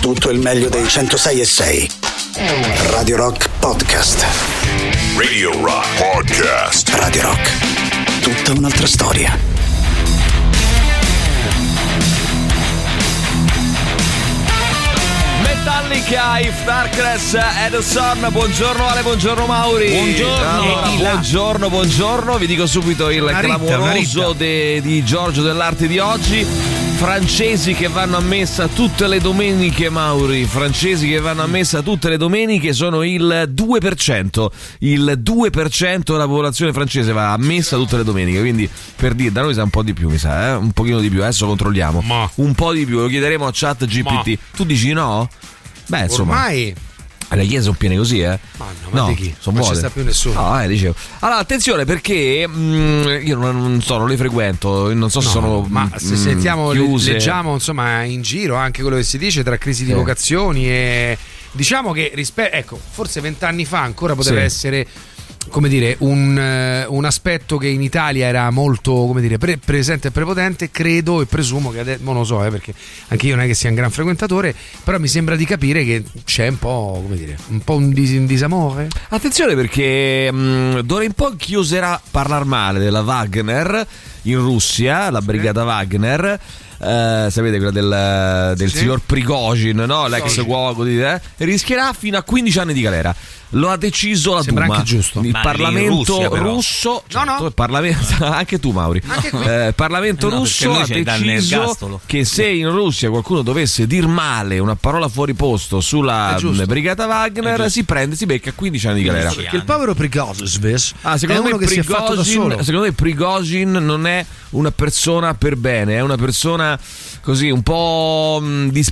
tutto il meglio dei 106 e 6. Radio Rock Podcast. Radio Rock Podcast. Radio Rock. Tutta un'altra storia. Metallica, If Darkness Sun. Buongiorno Ale, buongiorno Mauri. Buongiorno. Allora, buongiorno, buongiorno. Vi dico subito il Una ritta, clamoroso ritta. de- di Giorgio dell'Arte di oggi. Francesi che vanno a messa tutte le domeniche, Mauri. Francesi che vanno a messa tutte le domeniche sono il 2%. Il 2% della popolazione francese va a messa tutte le domeniche. Quindi, per dire, da noi sa un po' di più, mi sa, eh? Un pochino di più. Adesso controlliamo. Ma. Un po' di più. Lo chiederemo a chat GPT. Tu dici no? Beh, insomma. Ormai Le chiese sono piene così, eh? Ma no, ma di chi? Sono Non ci sta più nessuno. No, eh, dicevo. Allora, attenzione perché mh, io non, non so, non le frequento, non so se No, sono ma mh, se sentiamo, chiuse. leggiamo insomma in giro anche quello che si dice tra crisi di Sì. vocazioni e diciamo che rispetto, ecco, forse vent'anni fa ancora poteva Sì. essere come dire, un, eh, un aspetto che in Italia era molto come dire, pre- presente e prepotente, credo e presumo che adesso, non lo so, eh, perché anche io non è che sia un gran frequentatore, però mi sembra di capire che c'è un po', come dire, un po' un, dis- un disamore. Attenzione perché mh, d'ora in poi chi oserà parlare male della Wagner in Russia, la brigata Wagner. eh, sapete quella del, del Sì. signor Prigozhin, no? l'ex cuoco di eh? rischierà fino a 15 anni di galera. Lo ha deciso la Sembra Duma. anche giusto. Il Ma Parlamento Russia, russo, No, no. certo, il Parlamento- anche tu Mauri. Anche. Eh, Parlamento Eh no, russo ha deciso che se in Russia qualcuno dovesse dir male una parola fuori posto sulla brigata Wagner si prende, si becca 15 anni di galera. Perché il povero Prigozhin Ah, secondo, me Prigozhin, secondo me Prigozhin non è una persona per bene, è una persona così un po' mh, di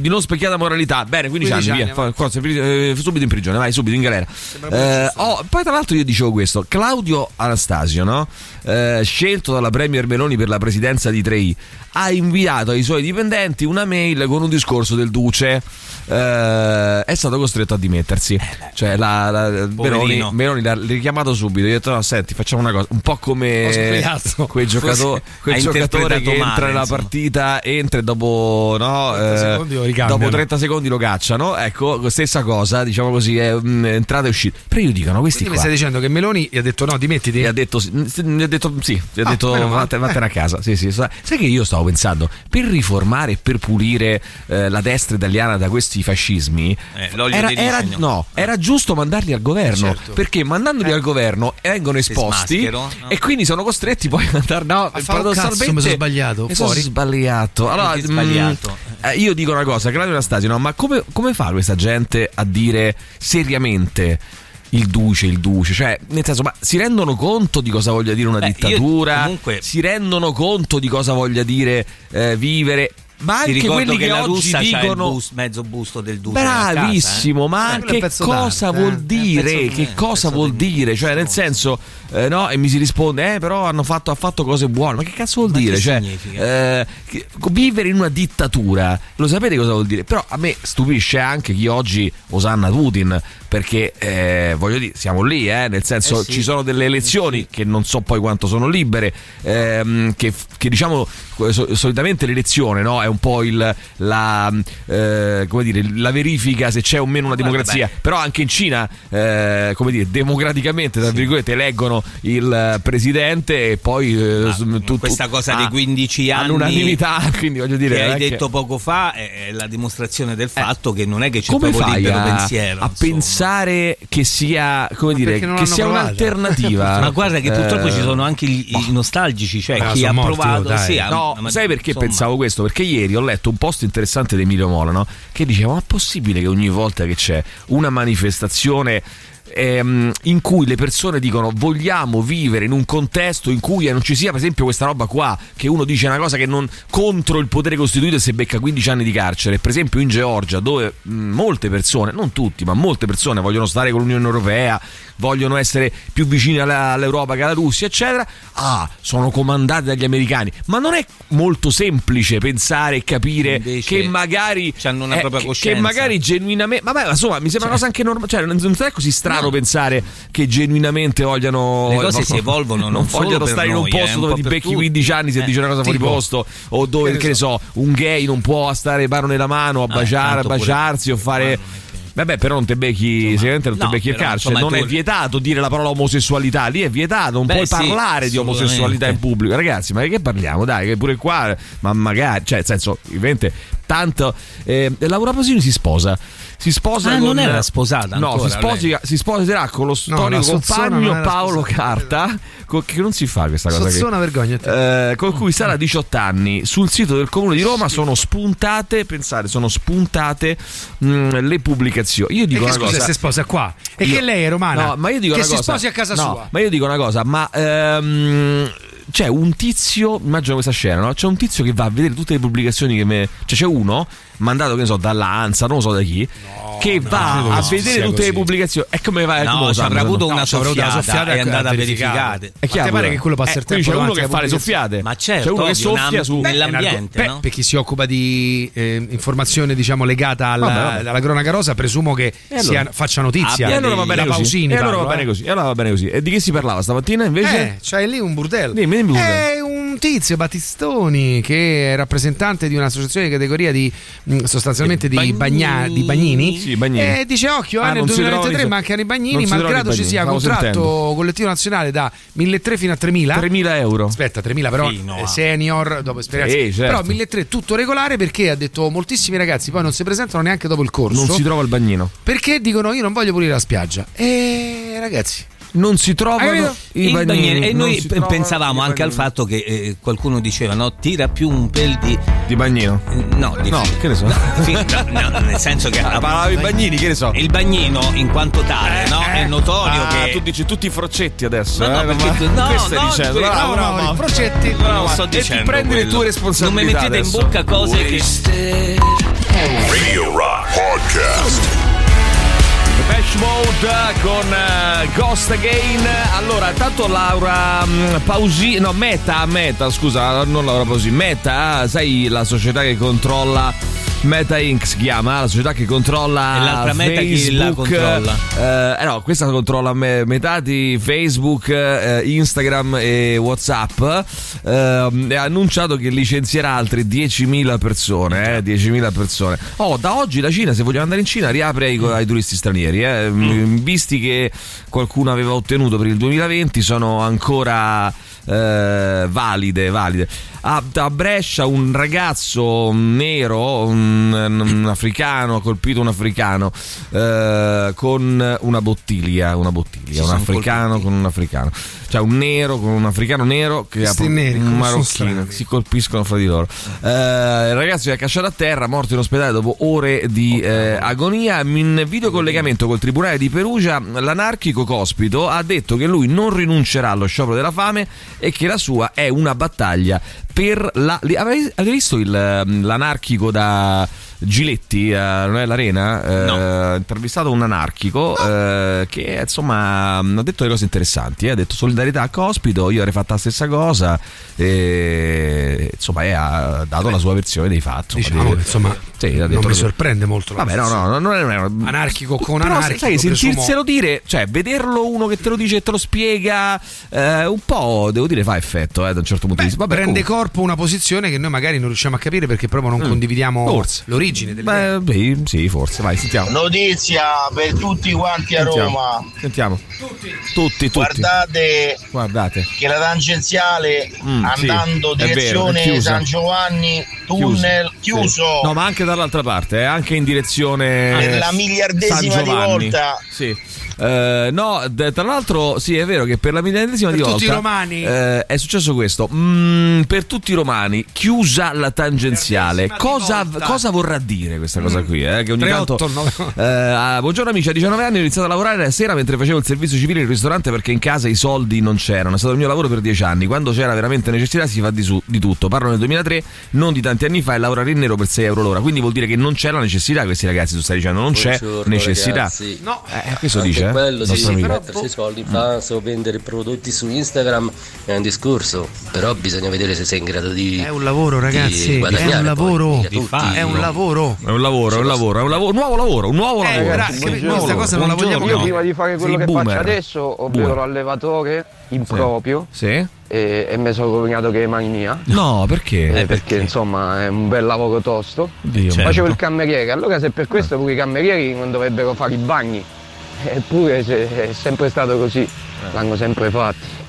di non specchiata moralità. Bene, 15, 15 anni, anni, via, fa- forza, eh, subito in prigione, vai, subito in galera. Eh, oh, poi tra l'altro io dicevo questo, Claudio Anastasio, no? Eh, scelto dalla Premier Meloni per la presidenza di 3i, ha inviato ai suoi dipendenti una mail con un discorso del Duce. Eh, è stato costretto a dimettersi. cioè, la, la- Meloni. Meloni l'ha richiamato subito. Gli ha detto: No, senti, facciamo una cosa. Un po' come sbagliato. quel giocatore, quel giocatore che interpretato entra male, nella partita, entra e dopo, no, 30 eh, secondi lo ricambiano. dopo 30 secondi lo cacciano. Ecco, stessa cosa, diciamo così, è mm, entrata e uscita. Però io dico: no, questi Quindi mi qua. stai dicendo che Meloni gli ha detto no, dimettiti? Gli ha detto, sì, gli ha detto sì, gli ha Ah, detto vattene, vattene a casa. Sì, sì, sa- sai che io stavo pensando, per riformare e per pulire eh, la destra italiana da questi fascismi, Eh, l'olio era, era- no, era giusto mandarli al governo, Certo. perché mandandoli al governo vengono esposti no? e quindi sono costretti poi ad andare no, A fare, "Oh, cazzo, mi sono sbagliato", mi sono fuori. Sbagliato. Allora, sbagliato? mm, eh, io dico una cosa, Claudio Anastasio, no, ma come, come fa questa gente a dire seriamente il duce, il duce, cioè nel senso, ma si rendono conto di cosa voglia dire una Beh, dittatura? comunque- Si rendono conto di cosa voglia dire eh, vivere? Ma anche quelli che, che, oggi dicono bus- mezzo busto del duce a casa, eh. Bravissimo, ma anche pezzo cosa d'arte, vuol eh. dire? Che cosa vuol dire? Cioè, nel senso, eh, no, e mi si risponde, eh, però hanno fatto, ha fatto cose buone. Ma che cazzo vuol Ma dire? Cioè, eh, vivere in una dittatura, lo sapete cosa vuol dire? Però a me stupisce anche chi oggi osanna Putin. Perché eh, voglio dire, siamo lì, eh, nel senso Eh sì. ci sono delle elezioni che non so poi quanto sono libere, ehm, che, che diciamo so- solitamente l'elezione no, è un po' il, la, eh, come dire, la verifica se c'è o meno una democrazia. Però anche in Cina, eh, come dire, democraticamente, tra virgolette, eleggono il presidente e poi eh, s- tu- questa tu- cosa ah, dei 15 anni all'unanimità, quindi voglio dire, che hai che- Eh. detto poco fa è la dimostrazione del fatto che non è che c'è come proprio fai a, pensiero a pensare che sia come Ma dire che sia provata? un'alternativa ma guarda che purtroppo Eh, ci sono anche gli- i nostalgici cioè Ah, chi ha morti, provato sì, No, ma- sai perché insomma, pensavo questo? Perché ieri ho letto un post interessante di Emilio Mola, no? Che diceva: Ma è possibile che ogni volta che c'è una manifestazione ehm, in cui le persone dicono vogliamo vivere in un contesto in cui non ci sia per esempio questa roba qua che uno dice una cosa che non contro il potere costituito e si becca 15 anni di carcere. Per esempio in Georgia dove mh, molte persone non tutti ma molte persone vogliono stare con l'Unione Europea vogliono essere più vicini alla- all'Europa che alla Russia eccetera ah sono comandati dagli americani. Ma non è molto semplice pensare e capire Invece che magari c'hanno una eh, propria che- coscienza. che magari genuinamente vabbè insomma mi sembra una cosa anche normale cioè non non è così strano strano pensare che genuinamente vogliano. Le cose si evolvono, non solo vogliono stare in un noi, eh, posto un dove po' ti becchi tutti. 15 anni se Eh, dice una cosa fuori tipo? posto, o dove, Che ne so, un gay non può stare mano nella mano a baciare, a baciarsi o fare. Vabbè, però non te becchi, sicuramente non te no, becchi il però, carcere. insomma, Non è vietato dire la parola omosessualità, lì è vietato, non Beh, puoi sì, parlare di omosessualità in pubblico. Ragazzi, ma di che parliamo? Dai, che pure qua, ma magari, cioè, nel senso, ovviamente, tanto. Eh, Laura Pasini si sposa. Si sposa Ah, con, non era sposata No, ancora, si, sposi- si sposerà con lo storico non compagno Paolo. Carta, co- che non si fa questa cosa. Sozzona vergogna. Che, eh, con cui sarà 18 anni. Sul sito del comune di Roma sono spuntate, pensate, sono spuntate mh, le pubblicazioni. Io E dico che una scusa cosa. se sposa qua? E Io- che lei è romana? No, ma io dico che una si cosa. sposi a casa No, sua. Ma io dico una cosa, ma ehm, c'è un tizio, immagino questa scena, no? C'è un tizio che va a vedere tutte le pubblicazioni che me. Cioè, c'è uno mandato, che ne so, dall'Anza, non lo so da chi, che va credo a che vedere tutte così. le pubblicazioni. E come va? come No, ci avrà avuto No, una una soffiata soffiata e è andata a verificare. È Ma chiaro, pare che quello passa Eh, il tempo c'è uno che fa le soffiate. Ma certo, c'è uno che ovvio, soffia una- su. nell'ambiente, Beh, no? per chi si occupa di eh, informazione diciamo legata alla, cronaca rosa, presumo che allora? sia- faccia notizia. E allora va bene da così. Pausini E allora va bene eh. così. E allora va bene così. E di che si parlava stamattina invece? Eh, c'hai lì un burdello. Dimmi, dimmi un tizio, Battistoni, che è rappresentante di un'associazione di categoria di mh, sostanzialmente di, Bagnini. bagna- di bagnini. Sì, Bagnini. E dice: Occhio, eh, Ah, nel non si 2023 trovano i- mancano i bagnini, malgrado ci sia contratto sentendo. collettivo nazionale da 1.300 fino a 3.000. 3.000 euro. Aspetta, 3.000 però Fino eh, a- senior dopo esperienza. Sì, certo. Però 1.300 tutto regolare perché ha detto moltissimi ragazzi poi non si presentano neanche dopo il corso. Non si trova il bagnino. perché dicono io non voglio pulire la spiaggia. E ragazzi, Non si trovano i bagnini. E noi pensavamo anche al fatto che eh, qualcuno diceva no, tira più un pel di. Di bagnino. No, di No, che ne so. Sì, no, no, nel senso che. Ah, parlavi i bagnini, che ne so. Il bagnino, in quanto tale, no? È notorio Ah, che. tu dici tutti i froccetti adesso. No, no, eh, perché ma- tu- no, che stai no, dicendo? Bravo, no, bravo, no, bravo. i progetti Non No, sto e ti dicendo prendi le tue responsabilità Non mi mettete in bocca cose che. Radio Rock Podcast. Bash Mode con eh, Ghost Again. Allora, tanto Laura mm, Pausi, no, Meta, Meta, scusa, non Laura Pausi, Meta, sai la società che controlla Meta Inc. si chiama, la società che controlla E l'altra Meta chi Facebook, la controlla? Eh, no, questa controlla me- metà di Facebook, eh, Instagram e Whatsapp. ehm, e ha annunciato che licenzierà altre 10.000 persone. Eh, 10.000 persone. Oh, da oggi la Cina, se vogliamo andare in Cina, riapre ai, ai turisti stranieri. eh. Mm. Visti che qualcuno aveva ottenuto per il 2020, sono ancora eh, valide, valide. A, a Brescia un ragazzo nero, un, un africano, ha colpito un africano eh, con una bottiglia, una bottiglia, Si un africano colpiti. con un africano. Cioè un nero con un africano nero che ha un marocchino, si colpiscono fra di loro. Eh, il ragazzo è cacciato a terra, morto in ospedale dopo ore di eh, agonia. In videocollegamento col tribunale di Perugia, l'anarchico Cospito ha detto che lui non rinuncerà allo sciopero della fame e che la sua è una battaglia per la. Avete visto il, ehm, l'anarchico da. Giletti, eh, non è l'arena, eh, No. ha intervistato un anarchico eh, che insomma ha detto delle cose interessanti, eh, ha detto solidarietà a Cospito, io avrei fatto la stessa cosa e insomma e ha dato la sua versione dei fatti. diciamo di- che insomma Sì, ha non mi sorprende molto. Vabbè, no, no, non è, non è Anarchico con Però, anarchico, Sai, presumo- sentirselo dire, cioè, vederlo uno che te lo dice e te lo spiega, eh, un po', devo dire, fa effetto, eh, da un certo punto Beh, di vista. Vabbè, prende comunque. Corpo una posizione che noi magari non riusciamo a capire perché proprio non condividiamo Mm. Forse. l'origine delle Beh, beh, sì, forse, vai, sentiamo. Notizia per tutti quanti a Sentiamo. Roma. Sentiamo. Tutti, tutti. Guardate Guardate. che la tangenziale Mm, sì, andando vero, è direzione chiusa. San Giovanni, tunnel chiuso. Sì. No, ma anche dall'altra parte, eh, anche in direzione Per la miliardesima di volta. Sì. Eh, no, d- tra l'altro, sì, è vero che per la miliardesima Per di tutti volta i romani. eh, è successo questo. Mm, per tutti i romani, chiusa la tangenziale. Cosa, cosa vorrà dire questa cosa qui? Eh? Che ogni 3, tanto. 8, 9. Eh, ah, buongiorno amici, a 19 anni ho iniziato a lavorare la sera mentre facevo il servizio civile in ristorante perché in casa i soldi non c'erano. È stato il mio lavoro per 10 anni. Quando c'era veramente necessità si fa di, su- di tutto. Parlo nel 2003, non di tanti anni fa e lavorare in nero per 6 euro l'ora. Quindi vuol dire che non c'è la necessità, questi ragazzi, tu stai dicendo, non c'è Buongiorno, necessità. ragazzi. No, Eh, questo Anche dice, eh? quello sì, amico. mettersi i soldi in banca o vendere prodotti su Instagram è un discorso, però bisogna vedere se sei in grado di È un lavoro, ragazzi, è un lavoro, tutti, è un no. lavoro. È un lavoro, è un lavoro, è un lavoro, nuovo lavoro, un nuovo Eh, lavoro. ragazzi, questa lavoro. cosa non la vogliamo Buongiorno. Io prima di fare quello Sei che boomer. faccio adesso, ovvero Boomer. l'allevatore improprio, Sì? e, e mi sono cognato che è mani mia. No, perché? eh, perché insomma è un bel lavoro tosto. Dio, Certo. Facevo il cameriere, allora se per questo pure i camerieri non dovrebbero fare i bagni. Eppure è sempre stato così, l'hanno sempre fatti.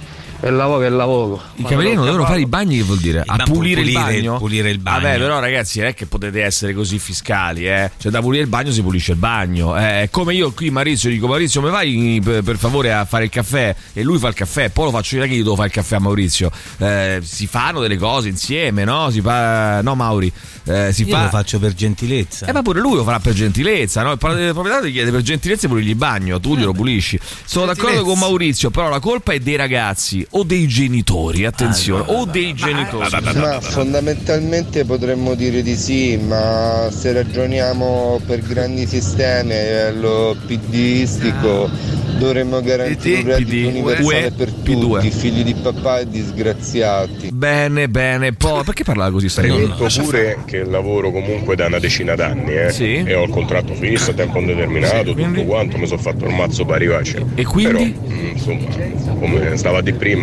E il lavoro è il lavoro. I camerieri non devono fare i bagni, che vuol dire? A ba- pulire, il pulire- bagno? pulire il bagno. Vabbè, però, ragazzi, non è che potete essere così fiscali, eh. Cioè, da pulire il bagno si pulisce il bagno. Eh, È come io qui, Maurizio, dico, Maurizio, mi vai per, per favore a fare il caffè? E lui fa il caffè, poi lo faccio io, che io devo fare il caffè a Maurizio. Eh, si fanno delle cose insieme, no? Si fa. No, Mauri. Eh, si Io fa. lo faccio per gentilezza. Eh, ma pure lui lo farà per gentilezza, no? Il pro- il proprietario ti chiede per gentilezza puligli il bagno, tu glielo pulisci. Sono d'accordo con Maurizio, però la colpa è dei ragazzi o dei genitori, attenzione, o dei genitori. Ma fondamentalmente potremmo dire di sì, ma se ragioniamo per grandi sistemi a livello PDistico dovremmo garantire un reddito universale UE, per P2. tutti, figli di papà e disgraziati. Bene, bene, poi perché parlava così sta Detto pure che lavoro comunque da una decina d'anni eh? Sì. e ho il contratto fisso a tempo indeterminato, quindi? tutto quanto, mi sono fatto il mazzo per arrivarci. E quindi? Però, mm, insomma, come stava di prima,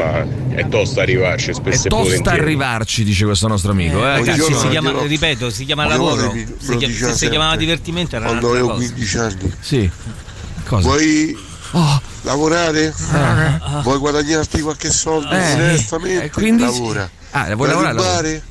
è tosto arrivarci È spesso e tosta arrivarci, dice questo nostro amico. Eh. Ragazzi, Buongiorno, si chiama, dirò- ripeto, si chiama lavoro. vi- Si chiama- se si chiamava divertimento era Quando avevo cosa. 15 anni. Sì. Cosa? Vuoi Oh, lavorare? Vuoi guadagnarti qualche soldo? Eh, Onestamente? eh, quindi- Lavora. Ah, vuoi Vuoi lavorare? rubare?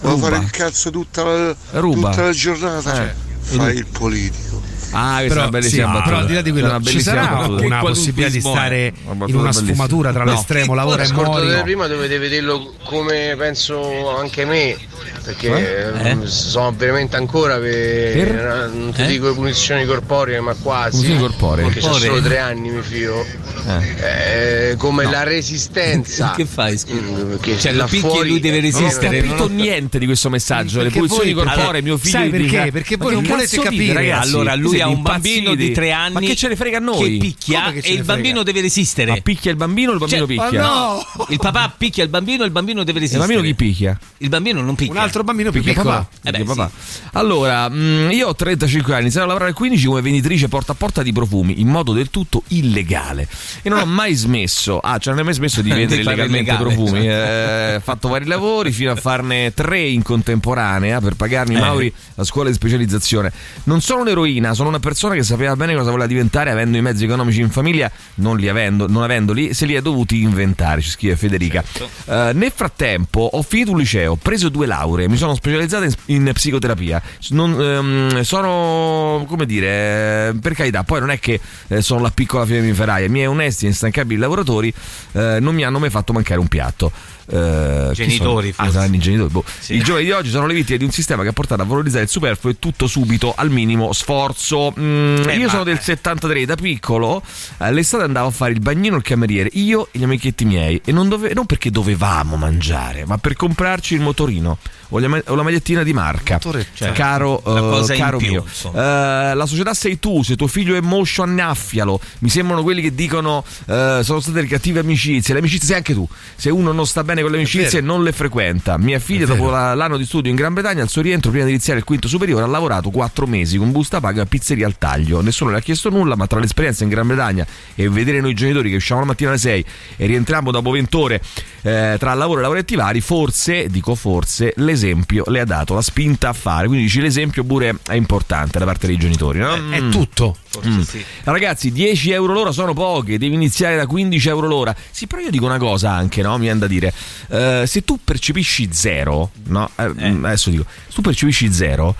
Vuoi fare il cazzo tutta la, Ruba. tutta la giornata? Eh. Fai il politico. Ah, questa è Però, una bellissima sì, battuta. però al di là di quello, È una ci sarà battuta. una Che possibilità di è. stare Una in una bellissima. sfumatura tra No. l'estremo lavoro e mori? prima dovete vederlo come penso anche me, perché Eh? eh, sono veramente ancora per, Per? non ti Eh? dico punizioni corporee, ma quasi. Punizioni corporee? Perché Corporee? solo tre anni, mi fio. Eh, come la resistenza. Che fai, scusa? Mm, perché Cioè, là e fuori- lui deve Non ho resistere. capito non ho- niente di questo messaggio. Le voi- corporee, mio figlio. sai perché? Perché voi che non volete capire. Allora, lui Ha un bambino di tre anni. Ma che ce ne frega a noi? Che picchia che e il frega? bambino deve resistere. Ma picchia il bambino o il bambino Cioè, picchia? no! Il papà picchia il bambino e il bambino deve Il resistere. bambino chi picchia? Il bambino non picchia. Un altro bambino Picchia piccolo. papà. Eh beh, Picchia papà. Allora, mh, io ho 35 anni, iniziavo a lavorare al 15 come venditrice porta a porta di profumi in modo del tutto illegale. E non ho mai smesso. Ah, cioè non ho mai smesso di vendere Di illegalmente illegale, profumi. esatto. Eh, fatto vari lavori fino a farne tre in contemporanea per pagarmi Eh. Mauri la scuola di specializzazione. Non sono un'eroina, sono una persona che sapeva bene cosa voleva diventare avendo i mezzi economici in famiglia, non li avendo, non avendoli, se li è dovuti inventare, ci scrive Federica. Eh, nel frattempo ho finito un liceo, ho preso due lauree, mi sono specializzata in, in psicoterapia. Non, ehm, sono, come dire, per carità, poi non è che eh, sono la piccola fiammiferaia, i miei onesti e instancabili lavoratori eh, non mi hanno mai fatto mancare un piatto. Eh, Genitori, sono? Ah, saranno i genitori. boh. Sì. I giovani di oggi sono le vittime di un sistema che ha portato a valorizzare il superfluo e tutto subito al minimo sforzo. Mm, Eh, io sono del 73, da piccolo all'estate andavo a fare il bagnino il cameriere, io e gli amichetti miei, e non, dove- non perché dovevamo mangiare, ma per comprarci il motorino o, gli ama- o la magliettina di marca. Motore, cioè, caro in caro più, mio. Eh, la società sei tu, se tuo figlio è moscio annaffialo. Mi sembrano quelli che dicono eh, sono state le cattive amicizie. Le amicizie sei anche tu. Se uno non sta bene con le amicizie non le frequenta. Mia figlia dopo la- l'anno di studio in Gran Bretagna al suo rientro prima di iniziare il quinto superiore ha lavorato quattro mesi con busta paga a pizzeria al taglio. Nessuno le ha chiesto nulla, ma tra l'esperienza in Gran Bretagna e vedere noi genitori che usciamo la mattina alle 6 e rientriamo dopo 20 ore eh, tra lavoro e lavoretti vari, forse, dico forse, l'esempio le ha dato la spinta a fare. Quindi dici l'esempio pure è importante da parte dei genitori, no? È Mm. tutto. Forse sì. Ragazzi, 10 euro l'ora sono poche, devi iniziare da 15 euro l'ora. Sì, però io dico una cosa anche, no? Mi viene da dire, Eh, se tu percepisci zero, no? Eh, Eh. mm, Adesso dico, se tu percepisci zero,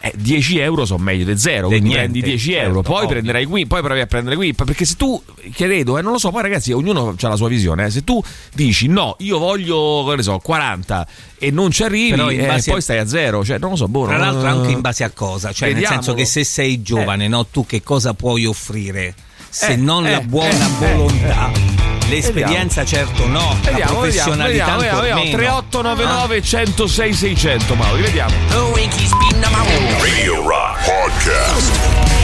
eh, 10 euro sono meglio di zero, Di quindi niente, prendi 10 certo, euro, poi ovvio. prenderai qui, poi provi a prendere qui, perché se tu, credo, eh, non lo so, poi ragazzi, ognuno ha la sua visione, eh, se tu dici no, io voglio, che ne so, 40 e non ci arrivi, eh, base a- poi stai a zero, cioè non lo so, boh, Tra l'altro anche in base a cosa, cioè nel senso che se sei giovane, no, tu che cosa puoi offrire? Se Eh, non la eh, buona eh, eh. volontà. L'esperienza certo no, la Vediamo, vediamo, professionalità vediamo, vediamo, meno. 3899 106 600 Mauri, vediamo. Radio Rock Podcast.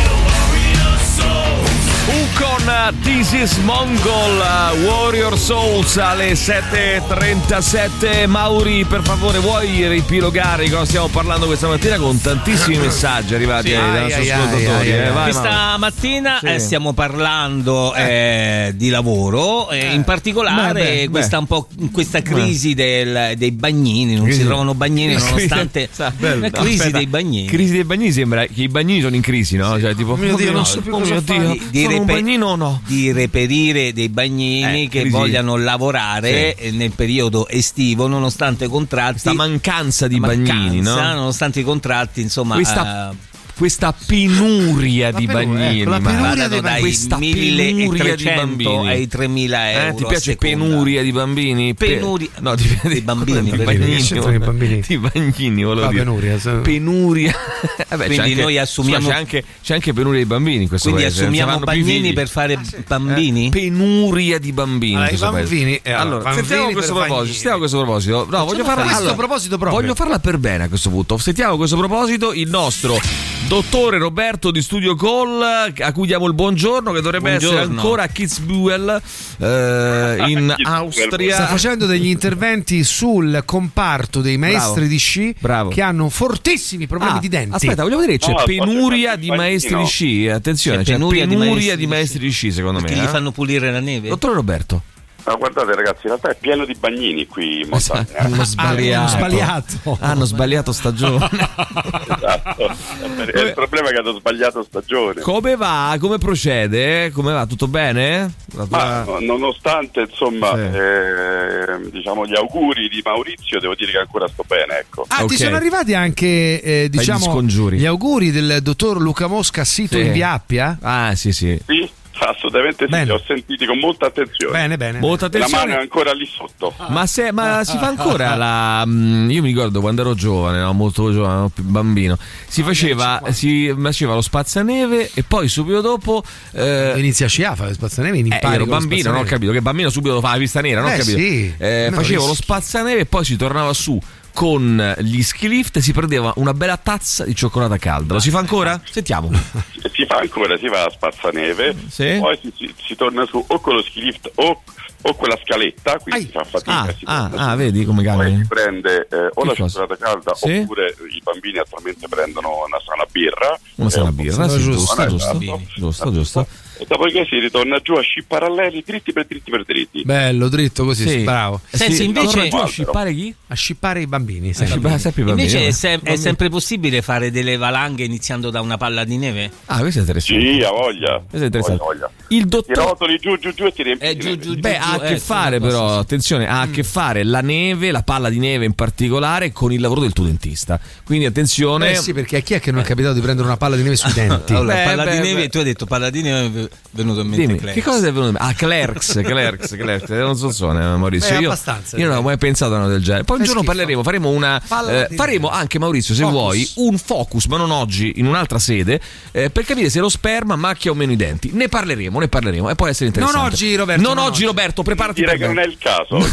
Con This is Mongol uh, Warrior Souls alle 7.37 Mauri per favore vuoi riepilogare di cosa stiamo parlando questa mattina con tantissimi messaggi arrivati Sì. dai Ai, nostri ascoltatori eh, vai, Questa Mauri. mattina Sì. eh, stiamo parlando eh, di lavoro, eh, in particolare Beh, beh, questa, beh. un po' questa crisi del- dei bagnini, non si Crisi. trovano bagnini nonostante sa, la crisi Aspetta, dei bagnini. crisi dei bagnini sembra che i bagnini sono in crisi no? Cioè, tipo, Oh mio Dio, non so più cosa fare. Dio, di, di sono un bagnino o no? di reperire dei bagnini Eh, che vogliano lavorare eh, nel periodo estivo nonostante i contratti questa mancanza di la bagnini mancanza, no? nonostante i contratti insomma Questa- eh, questa penuria La di penuria, bagnini ecco, la ma- penuria dei dai questa penuria di 1300 bambini. ai 3000 euro Eh, ti a piace penuria di bambini? Pe- Penuria- no, di, dei bambini, di bagnini? Di bagnini, volevo La dire. penuria, se- Penuria. Eh beh, Quindi c'è anche- noi assumiamo- c'è anche, c'è anche penuria di bambini in questo quindi paese. assumiamo bagnini per fare Eh, bambini penuria di bambini. in Allora, i bambini- eh, allora, bambini sentiamo questo proposito. bagnini. Sentiamo questo proposito. No, voglio farla. questo allora, proposito proprio. Voglio farla per bene a questo punto. Sentiamo a questo proposito il nostro dottore Roberto di Studio Call, a cui diamo il buongiorno, che dovrebbe essere Buongiorno. ancora a Kitzbühel eh, in Kitzbühel. Austria. Sta facendo degli interventi sul comparto dei maestri Bravo. di sci Bravo. che hanno fortissimi problemi Ah, di denti. Aspetta, voglio vedere, c'è No, penuria di maestri di sci. Attenzione, C'è c'è penuria penuria, di di, maestri di maestri di sci, secondo me. che gli eh. fanno pulire la neve Dottore Roberto. Ma guardate ragazzi, in realtà è pieno di bagnini qui in montagna. Hanno sbagliato. hanno sbagliato. Hanno sbagliato stagione. esatto. Il problema è che hanno sbagliato stagione. Come va? Come procede? Come va? Tutto bene? Tua- Ma no- nonostante insomma Sì. eh, diciamo gli auguri di Maurizio, devo dire che ancora sto bene, ecco. Ah, Ok. ti sono arrivati anche eh, diciamo scongiuri. gli auguri del dottor Luca Mosca a sito Sì. in via Appia? Ah, sì, sì. Sì, assolutamente sì, Bene. li ho sentiti con molta attenzione. Bene, bene. Molta La mano è attenzione. ancora lì sotto. Ma, se, ma si fa ancora la. mm, Io mi ricordo quando ero giovane, no? molto giovane, ero bambino. Si faceva, si faceva lo spazzaneve e poi subito dopo. eh, Inizia a sciare, fa le spazzaneve, Eh, impari ero con lo bambino, non ho capito che bambino subito fa la vista nera, non ho Eh, capito. sì. Eh, No, facevo rischi. lo spazzaneve e poi si tornava su con gli ski lift si prendeva una bella tazza di cioccolata calda. Lo si fa ancora? Sentiamo. Si fa ancora, si va a spazzaneve, Sì. poi si, si- si torna su o con lo ski lift o, o quella scaletta, quindi Ai. si fa fatica. Ah, si ah, ah, vedi come Poi cambia. si prende eh, o Che la cosa? cioccolata calda Sì. oppure i bambini attualmente prendono una sana birra. Una sana Eh, birra, sì, giusto, giusto, giusto, giusto, giusto. Dopodiché si ritorna giù a sci paralleli, dritti per dritti per dritti. Bello, dritto così, Sì. bravo. Senti, Sì, invece- giù a scippare chi? A scippare i bambini. A sempre. scippare sempre i bambini. invece è, eh. sem- è sempre possibile fare delle valanghe iniziando da una palla di neve Ah, questo è interessante. Sì, a voglia. Questo è interessante. Voglia, voglia. Il Ti dottor rotoli giù, giù, giù e ti riempi Eh, di giù, neve. giù, Beh, ha a eh, che sì, fare però, sì. attenzione, ha a che fare la neve, la palla di neve in particolare con il lavoro del tuo dentista. Quindi attenzione. Eh sì, perché a chi è che non è capitato di prendere una palla di neve sui denti? Allora, Beh, palla beh, di neve, beh. tu hai detto palla di neve, venuto in mente Dimmi, Clerks. che cosa ti è venuto in mente? Ah, Clerks, Clerks, Clerks, non so so, eh, Maurizio. Beh, io, abbastanza, io non ho mai pensato a una del genere. Poi un giorno schifo. parleremo, faremo una. Eh, faremo anche Maurizio, se Focus. vuoi, un focus, ma non oggi, in un'altra sede, eh, per capire se lo sperma macchia o meno i denti. Ne parleremo, ne parleremo e può essere interessante. Non oggi, Roberto, Non, non oggi, oggi. Roberto, preparati Direi per che non è il caso.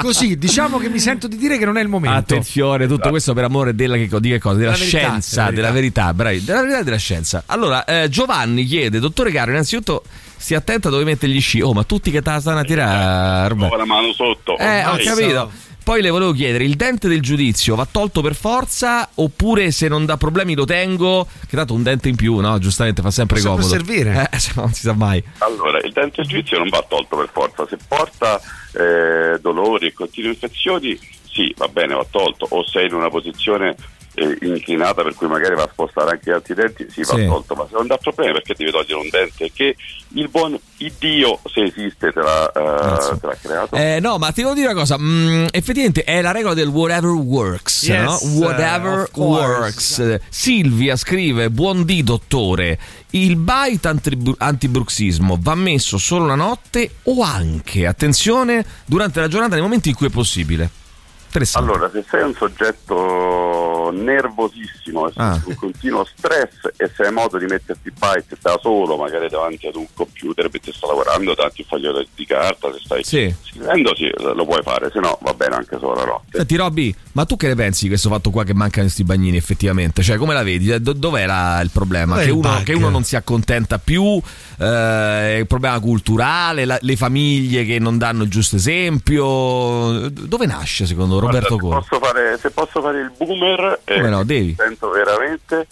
Così, diciamo che mi sento di dire che non è il momento. Attenzione, tutto questo per amore della, che, di che cosa? della Della verità, scienza, della della verità, bravi, della verità e della scienza. Allora, eh, Giovanni chiede, dottore caro, innanzitutto stia attento a dove mette gli sci. Oh, ma tutti che te la stanno a tirare. Ho la mano sotto. Eh, ho capito. Poi le volevo chiedere, il dente del giudizio va tolto per forza oppure se non dà problemi lo tengo? Che tanto un dente in più, no? Giustamente fa sempre Può comodo. servire. Eh, se no, non si sa mai. Allora, il dente del giudizio non va tolto per forza, se porta eh, dolori e continue infezioni, sì, va bene, va tolto, o sei in una posizione eh, inclinata per cui magari va a spostare anche gli altri denti, sì, va Sì. tolto, ma se non dà problemi perché devi togliere un dente che il buon Dio, se esiste, te l'ha, eh, te l'ha creato? Eh, no, ma ti devo dire una cosa. mm, effettivamente è la regola del whatever works. Yes, no? Whatever course. works. Silvia scrive: Buon dì, dottore. Il bite antibru- antibruxismo va messo solo la notte o anche, attenzione, durante la giornata nei momenti in cui è possibile. Interessante. Allora, se sei un soggetto nervosissimo, e Ah. un continuo stress e se hai modo di metterti bite da solo, magari davanti ad un computer perché stai lavorando, davanti un foglio di carta, se stai Sì. scrivendo, sì, lo puoi fare, se no va bene anche solo la notte. Senti Robby, ma tu che ne pensi di questo fatto qua che mancano questi bagnini effettivamente? Cioè come la vedi? Do- dov'è la- il problema? Dov'è Che il uno, che uno non si accontenta più, eh, il problema culturale, la- le famiglie che non danno il giusto esempio. Dove nasce secondo Roberto Guarda, se posso fare, se posso fare il boomer, eh, no, devi. sento veramente.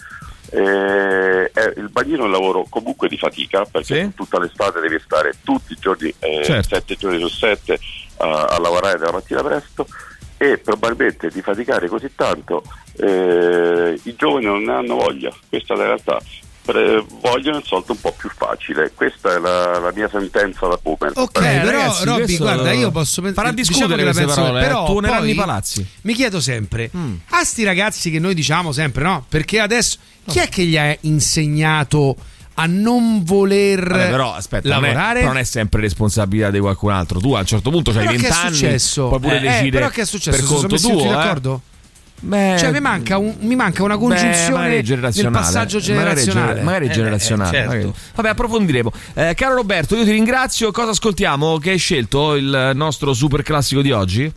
eh, è- il bagnino è un lavoro comunque di fatica perché Sì. tutta l'estate devi stare tutti i giorni, eh, Certo. sette giorni su sette a, a lavorare dalla mattina presto e probabilmente di faticare così tanto eh, i giovani non ne hanno voglia, questa è la realtà. Pre- vogliono il soldo un po' più facile, questa è la, la mia sentenza da boomer. Ok, Eh, però ragazzi, Robby, guarda, io posso pensare farà discutere queste parole, eh, però tuoneranno poi i palazzi. Mi chiedo sempre, Mm. a sti ragazzi che noi diciamo sempre, no? Perché adesso chi è che gli ha insegnato a non voler Vabbè, però aspetta, non è, lavorare? non è sempre responsabilità di qualcun altro. Tu a un certo punto hai Però che 20 è anni, successo? puoi pure Eh, decidere però che è successo? per sono conto tuo, tutti eh. Beh, Cioè, mi manca, un- mi manca una Beh, congiunzione nel generazionale. passaggio Magari generazionale. Magari è Eh, generazionale. eh, certo. magari. Vabbè, approfondiremo. Eh, caro Roberto, io ti ringrazio. Cosa ascoltiamo? Che hai scelto il nostro super classico di oggi?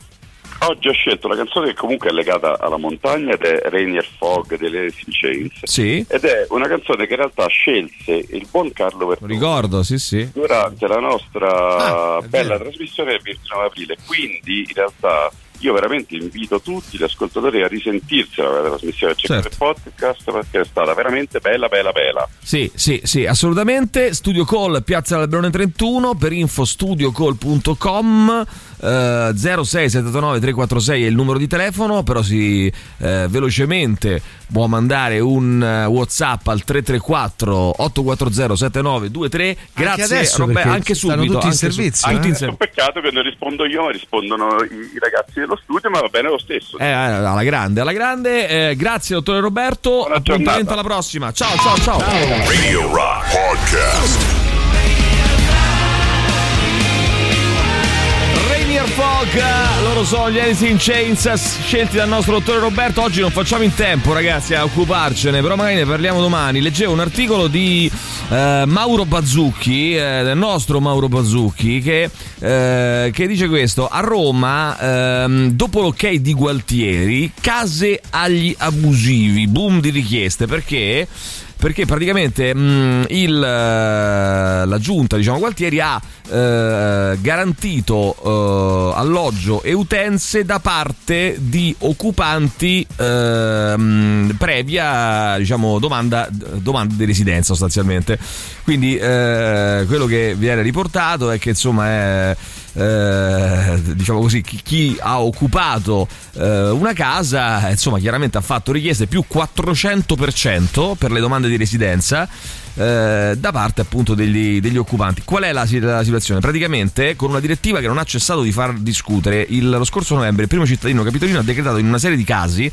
Oggi ho scelto una canzone che comunque è legata alla montagna ed è Rainier Fog delle Alice in Chains. Sì. Ed è una canzone che in realtà scelse il buon Carlo Lo Vertone ricordo, sì, sì. durante la nostra Ah, bella vero. trasmissione del 29 aprile. Quindi in realtà io veramente invito tutti gli ascoltatori a risentirsela la trasmissione del Certo. podcast perché è stata veramente bella, bella, bella. Sì, sì, sì, assolutamente. Studio Call, Piazza Alberone 31, per info studiocall.com eh, 0679 346 è il numero di telefono, però si eh, velocemente può mandare un eh, WhatsApp al 334 840 7923. Grazie adesso, Robè, perché anche subito, tutti in anche su- servizio, tutti eh. in È un ser- peccato che non rispondo io, ma rispondono i, ragazzi dello studio, ma va bene lo stesso. Eh, alla grande, alla grande. Eh, grazie, dottore Roberto. Buona Appuntamento giornata. alla prossima. Ciao, ciao, ciao. Radio Rock Podcast. Rainier Fog, loro sono gli Alice in Chains scelti dal nostro dottore Roberto. Oggi non facciamo in tempo, ragazzi, a occuparcene, però magari ne parliamo domani. Leggevo un articolo di eh, Mauro Bazzucchi, eh, del nostro Mauro Bazzucchi, che, eh, che dice questo: a Roma, ehm, dopo l'ok di Gualtieri, case agli abusivi, boom di richieste perché perché praticamente mh, il, eh, la giunta diciamo Gualtieri ha eh, garantito eh, alloggio e utenze da parte di occupanti ehm, previa diciamo domanda, domanda di residenza sostanzialmente. Quindi eh, quello che viene riportato è che insomma è eh, diciamo così, chi, chi ha occupato eh, una casa, insomma, chiaramente ha fatto richieste più 400% per le domande di residenza. eh, da parte appunto degli, degli occupanti. Qual è la, la situazione? Praticamente con una direttiva che non ha cessato di far discutere, il- lo scorso novembre il primo cittadino capitolino ha decretato in una serie di casi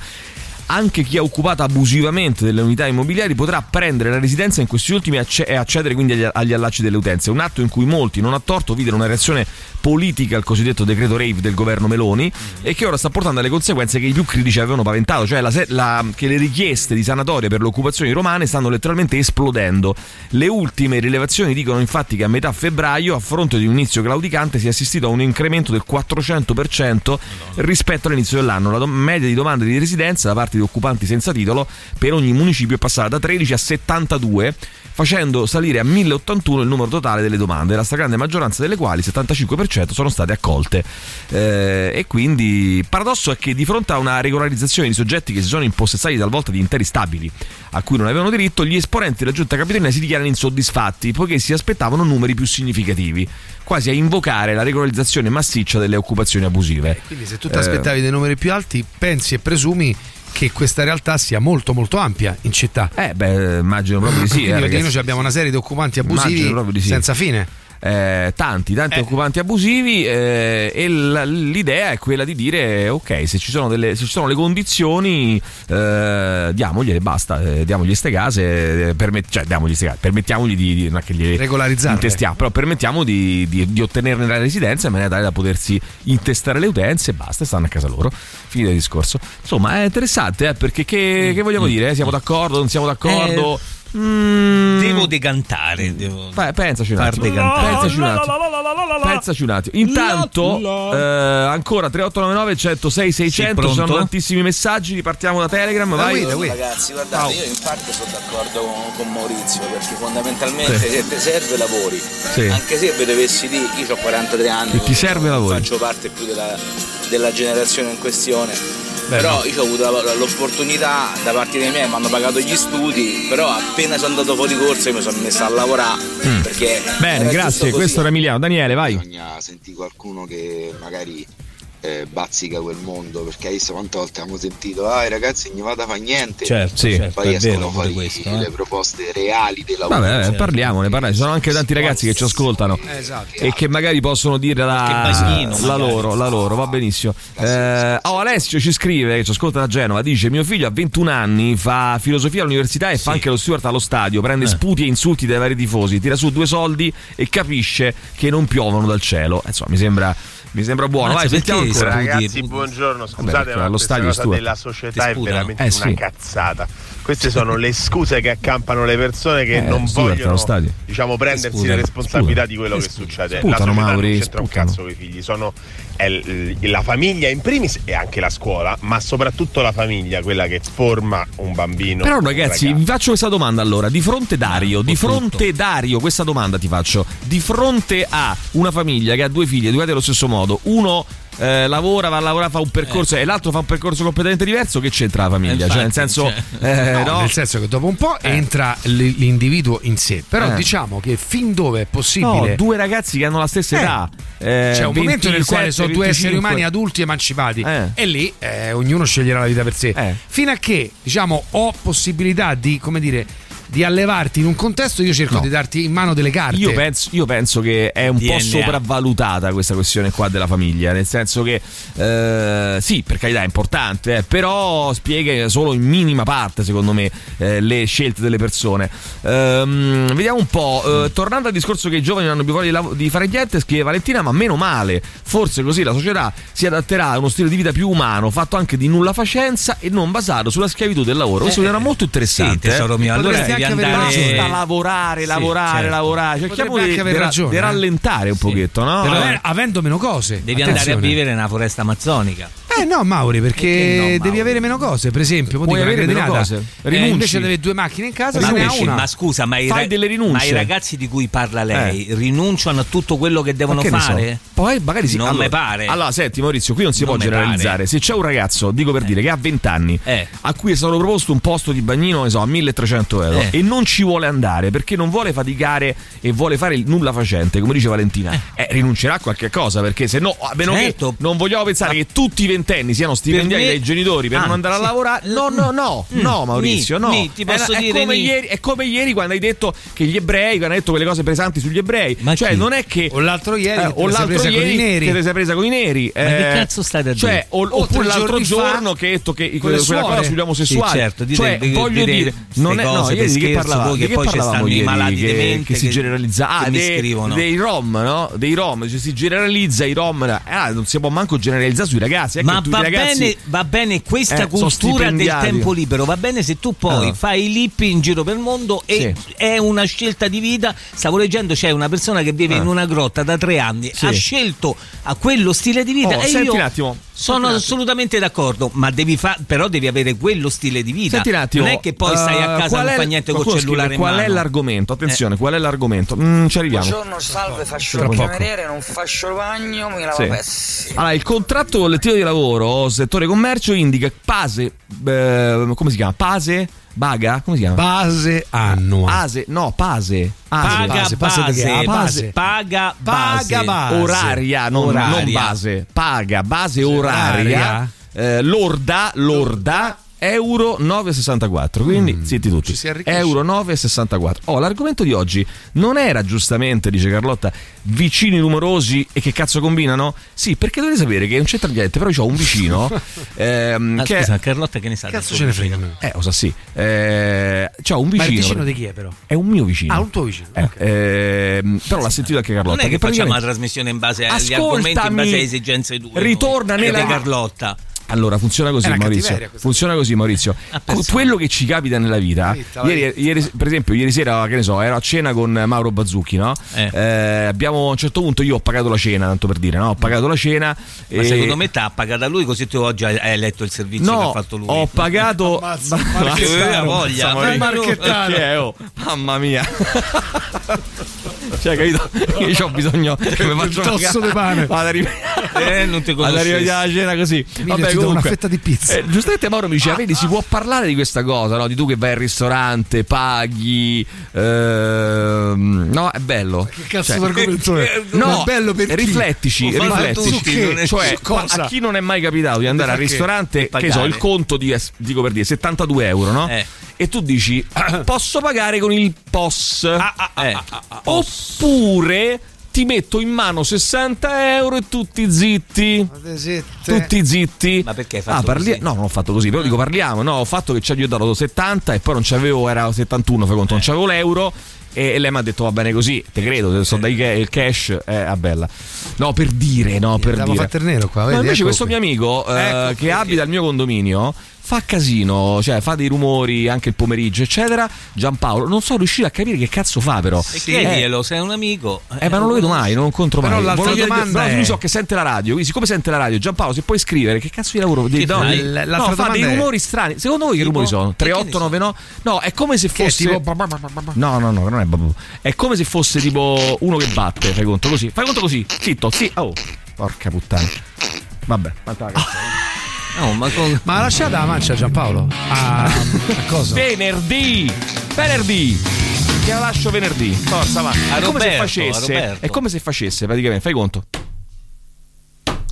anche chi ha occupato abusivamente delle unità immobiliari potrà prendere la residenza in questi ultimi e accedere quindi agli, allacci delle utenze. Un atto in cui molti, non a torto, videro una reazione politica al cosiddetto decreto Rave del governo Meloni e che ora sta portando alle conseguenze che i più critici avevano paventato, cioè la la- che le richieste di sanatoria per le occupazioni romane stanno letteralmente esplodendo. Le ultime rilevazioni dicono infatti che a metà febbraio, a fronte di un inizio claudicante, si è assistito a un incremento del 400% rispetto all'inizio dell'anno. La media di domande di residenza da parte di occupanti senza titolo per ogni municipio è passata da 13 a 72 facendo salire a 1081 il numero totale delle domande, la stragrande maggioranza delle quali, 75%, sono state accolte. Eh, e quindi il paradosso è che di fronte a una regolarizzazione di soggetti che si sono impossessati talvolta di interi stabili a cui non avevano diritto, gli esponenti della giunta capitolina si dichiarano insoddisfatti poiché si aspettavano numeri più significativi, quasi a invocare la regolarizzazione massiccia delle occupazioni abusive. Quindi se tu ti Eh, aspettavi dei numeri più alti, pensi e presumi che questa realtà sia molto molto ampia in città. Eh beh, immagino proprio di sì. Quindi eh, noi abbiamo una serie di occupanti abusivi di sì. senza fine. Eh, tanti, tanti occupanti abusivi eh, e l- l'idea è quella di dire ok, se ci sono, delle, se ci sono le condizioni eh, diamogliele, basta, eh, diamogli ste case, eh, permet- cioè diamogli case, permettiamogli di, di non che gliele Regolarizzarle. intestiamo, però permettiamo di, di, di ottenerne la residenza in maniera tale da potersi intestare le utenze e basta, stanno a casa loro. Finito il discorso. Insomma, è interessante, eh, perché che, che vogliamo dire? Siamo d'accordo, non siamo d'accordo? Mm. Devo decantare. Devo Beh, pensaci un attimo. decantare. Pensaci un attimo. Pensaci un attimo. Intanto, eh, ancora 3899 106 600. Sì, ci sono tantissimi messaggi. Ripartiamo da Telegram. Vai. Ragazzi, guardate, io in parte sono d'accordo con, con Maurizio perché fondamentalmente Sì. se ti serve lavori, Sì. anche se vi dovessi dire, io ho 43 anni, Che ti serve lavori. faccio parte più della, della generazione in questione. Però io ho avuto l'opportunità da parte dei miei, mi hanno pagato gli studi, però appena sono andato fuori corso io mi sono messo a lavorare Mm. perché Bene, grazie. Questo era Emiliano. Daniele, vai. Bisogna sentire qualcuno che magari eh, bazzica quel mondo perché hai visto quante volte abbiamo sentito ah i ragazzi non vada a fare niente Certo, Sì. certo, poi è vero escono fuori questo, eh. le proposte reali dei lavori Vabbè, eh, parliamone, parliamo. Ci sono anche tanti ragazzi che ci ascoltano e che magari possono dire la, bagnino, la loro, la loro, va benissimo. Eh, oh, Alessio ci scrive, ci ascolta da Genova, dice mio figlio ha 21 anni, fa filosofia all'università e fa anche lo steward allo stadio, prende Eh. sputi e insulti dai vari tifosi, tira su due soldi e capisce che non piovono dal cielo. Eh, Insomma, mi sembra, mi sembra buono. Vai, sentiamo ancora. Ragazzi, buongiorno. Scusate, perché ma questa stadio cosa della società è veramente Eh, sì. una cazzata. Queste sono le scuse che accampano le persone che Eh, non vogliono diciamo, prendersi Sputano, le responsabilità sputano. di quello che succede. Sputano, la società Mauri, non c'entra un sputano. cazzo con i figli, sono è l- la famiglia in primis e anche la scuola, ma soprattutto la famiglia, quella che forma un bambino. Però un ragazzi, vi faccio questa domanda allora, di fronte Dario, di fronte Dario, questa domanda ti faccio, di fronte a una famiglia che ha due figli educati allo stesso modo, uno eh, lavora, va a lavorare, fa un percorso e l'altro fa un percorso completamente diverso, che c'entra la famiglia? Eh, cioè, nel infatti, senso, cioè, eh, no, no? nel senso che dopo un po' entra l- l'individuo in sé. Però Eh. diciamo che fin dove è possibile. No, due ragazzi che hanno la stessa Eh. età. C'è un momento nel quale 27, sono due esseri 25. umani adulti emancipati Eh. e lì eh, ognuno sceglierà la vita per sé. Fino a che, diciamo, ho possibilità di, come dire, di allevarti in un contesto, io cerco No. di darti in mano delle carte. Io penso, io penso che è un po' DNA. sopravvalutata questa questione qua della famiglia, nel senso che eh, sì, per carità è importante, eh, però spiega solo in minima parte, secondo me, eh, le scelte delle persone. Ehm, vediamo un po', eh, tornando al discorso che i giovani non hanno più voglia di, lav- di fare niente, scrive Valentina, ma meno male, forse così la società si adatterà a uno stile di vita più umano, fatto anche di nulla facenza e non basato sulla schiavitù del lavoro. Questo Eh, era molto interessante. sì, tesoro eh. mio, allora Potresti devi andare-. Basta lavorare, Sì, lavorare, certo. lavorare. Cerchiamo di, di ra- ragione, di eh. rallentare un pochetto, no? Però, Eh. avendo meno cose. Devi andare a Attenzione. vivere nella foresta amazzonica. Eh no, Mauri, perché Perché no, devi Mauri? avere meno cose. Per esempio, Puoi avere meno cose. Eh, Rinunci. invece di avere due macchine in casa, se ne ha una. ma scusa, ma i, ra- ma i ragazzi di cui parla lei rinunciano a tutto quello che devono Ma che ne so? fare? Poi magari sì. Non allora, mi pare. Allora, senti, Maurizio, qui non si Non può generalizzare. pare. Se c'è un ragazzo, dico per dire, che ha 20 anni, Eh. a cui è stato proposto un posto di bagnino, ne so, a 1300 euro, Eh. e non ci vuole andare perché non vuole faticare e vuole fare il nulla facente, come dice Valentina, eh, rinuncerà a qualche cosa perché se no, a meno Certo. che non vogliamo pensare che tutti i ventenni siano stipendiati me- dai genitori per Ah, non andare a lavorare. No, no, no, Mm, no, Maurizio, no. ni, ti È posso è, dire come ni. ieri, è come ieri quando hai detto che gli ebrei, quando hai detto quelle cose pesanti sugli ebrei. Ma cioè, chi? non è che O l'altro ieri, eh, o l'altro presa con ieri i neri. che te sei presa con i neri. Ma che cazzo state a dire? Cioè, o- O oppure l'altro giorni fa, giorno che hai detto che quella le cosa sugli omosessuali. Sì, certo, dite- cioè, dite- voglio dite dire, non è no, ieri di che parlavamo? Di che che poi ci stanno i ieri malati che, dementi che si che- generalizza ah, mi dei, scrivono. dei rom, no? Dei rom, cioè si generalizza i rom. Ah, non si può manco generalizzare sui ragazzi, è Ma che tutti va, ragazzi bene, va bene questa eh, cultura del tempo libero, va bene se tu poi Ah. fai i lippi in giro per il mondo e Sì. è una scelta di vita. Stavo leggendo, c'è una persona che vive Ah. in una grotta da tre anni, Sì. ha scelto a quello stile di vita Oh, e senti io un attimo. Sono assolutamente d'accordo, ma devi fa- però devi avere quello stile di vita. Senti un attimo, non è che poi stai a eh, casa qual non è- fa niente col qualcuno cellulare scrive, Qual è l'argomento? Attenzione, qual è l'argomento? Mm, ci arriviamo. Buongiorno, salve, faccio Tra il poco. cameriere, non faccio il bagno, mi lavo Sì. pezzi. Allora, il contratto collettivo di lavoro settore commercio indica pase eh, come si chiama? Pase? Baga? Come si chiama? Base annua. Ase, no, pase. Ase. Paga Base, base, base? Ah, base. paga base. Paga base. oraria, non, Oraria. non base. Paga, base oraria. oraria. eh, lorda, lorda euro 9,64 quindi Mm. zitti tutti euro 9,64 oh l'argomento di oggi non era giustamente dice Carlotta vicini rumorosi e che cazzo combinano sì perché dovete sapere che non c'entra niente però io ho un vicino ehm, Ah, che scusa, Carlotta che ne sa? Cazzo ce ne frega. eh, lo sa sì. Eh, c'ho un Ma vicino. il vicino di chi è però? È un mio vicino. Ah, un tuo vicino. Eh, ehm, però l'ha sentito anche Carlotta. Non è che, facciamo la trasmissione in base agli argomenti, in base alle esigenze tue. ritorna noi, nella- Carlotta. Allora, funziona così, Maurizio. Funziona così, Maurizio. Quello che ci capita nella vita. Ieri, ieri- per esempio, ieri sera, che ne so, ero a cena con Mauro Bazzucchi, no? Eh. Eh, abbiamo a un certo punto io ho pagato la cena, tanto per dire, no? Ho pagato la cena. Ma e- secondo me t'ha pagata lui, così tu oggi hai letto il servizio che No, ha fatto lui. ho pagato. Ammazza, Ma- Marchettaro. Aveva voglia. Ma. Perché, oh, mamma mia. cioè, capito? Io ho bisogno che mi faccio una tosso di pane. Vado a Eh, non ti Ad arrivare conoscessi. alla cena così. Emilio, ti do una fetta di pizza. Eh, giustamente Mauro mi diceva: Vedi, si può parlare di questa cosa, no? Di tu che vai al ristorante, paghi. ehm, no, è bello. Che cazzo Cioè, d'argomento è? No, è bello per chi? riflettici, fanno riflettici. è- cioè, su cosa? a chi non è mai capitato di andare al ristorante, che so, il conto di, dico per dire, 72 euro, no? Eh. E tu dici, posso pagare con il POS? Eh, Oppure ti metto in mano 60 euro e tutti zitti. Tutti zitti. Ma perché hai Ah, fatto parli- così? No, non ho fatto così, però dico parliamo. No, ho fatto che ci ho dato 70 e poi non c'avevo, era 71, fai conto, non c'avevo l'euro. E lei mi ha detto va bene così, te credo, te so dai ca- il cash, eh, ah, bella. No, per dire, no, per Andiamo dire. nero qua, No, vedi, invece ecco questo qui. mio amico eh, Ecco che qui. abita al mio condominio fa casino, cioè fa dei rumori anche il pomeriggio, eccetera. Giampaolo, non sono riuscito a capire che cazzo fa, però. E chiediglielo, sei un amico. Eh, ma non lo vedo mai, non lo incontro Però mai. l'altra Volevo dire- domanda però è- lui so che sente la radio, quindi siccome sente la radio, Giampaolo, se puoi scrivere che cazzo di lavoro Che no, l- L'altra no, fa dei è- rumori strani. Secondo voi che Tipo? rumori sono? Che- che ne 3899? No, è come se è fosse tipo No, no, no, non è babù. È come se fosse tipo uno che batte, fai conto così. Fai conto così. Zitto, sì. Oh, porca puttana. Vabbè, quanta cazzo. No, ma con... Ma ha lasciato la mancia Giampaolo? A, a cosa? Venerdì! Venerdì! Te la lascio venerdì. Forza, va. A È come se Roberto, facesse. Roberto. È come se facesse, praticamente. Fai conto.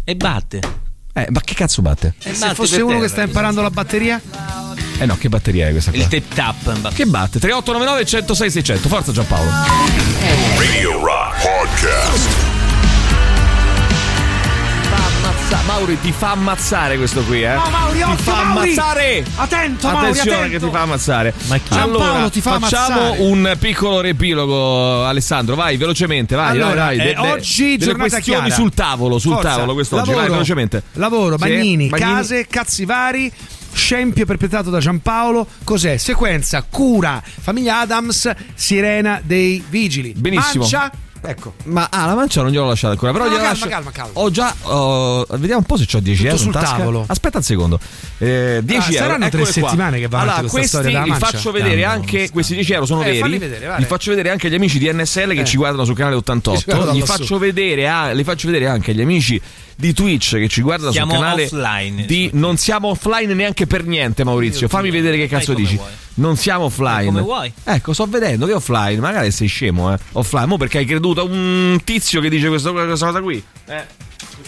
E batte. Eh, ma che cazzo batte? E Se fosse uno che terra. sta imparando la batteria? Eh no, che batteria è questa qua? Il tap tap. Che batte? 3899 106 600. Forza Giampaolo. Radio Rock Podcast. Ammazza- Mauri ti fa ammazzare questo qui, eh? No, Mauri, ti occhio, fa Mauri! ammazzare! Attento, Mauri, Attenzione attento! che ti fa ammazzare. Ma chi? Allora, Giampaolo ti fa facciamo ammazzare. un piccolo riepilogo, Alessandro. Vai, velocemente, vai, Allora, vai, vai. eh, oggi delle giornata questioni chiara. sul tavolo, sul Forza, tavolo quest'oggi. lavoro, vai, velocemente. Lavoro, Sì, bagnini, Bagnini. case, cazzi vari. Scempio perpetrato da Giampaolo. Cos'è? Sequenza, cura, famiglia Adams, sirena dei vigili. Benissimo. Mancia. Ecco. Ma ah, la mancia non gliel'ho lasciata ancora. Però No, gliela calma, lascio- calma, calma. Ho già. oh, vediamo un po' se ho 10 Tutto euro. sul in tasca. tavolo. Aspetta un secondo. Eh, 10 Ah, euro. saranno tre settimane che va avanti allora, questa questi storia della li mancia? faccio vedere Dammi, anche. Questi 10 euro sono Eh, veri. vedere, vai. li faccio vedere anche agli amici di NSL che Eh. ci guardano sul canale Che ci 88. guardano Li faccio, vedere, a- li faccio vedere anche agli amici di Twitch che ci guardano Siamo sul canale offline. di non siamo offline neanche per niente Maurizio fammi vedere che cazzo dici vuoi. non siamo offline come vuoi. ecco sto vedendo che offline magari sei scemo eh offline mo perché hai creduto a un tizio che dice questa, cosa qui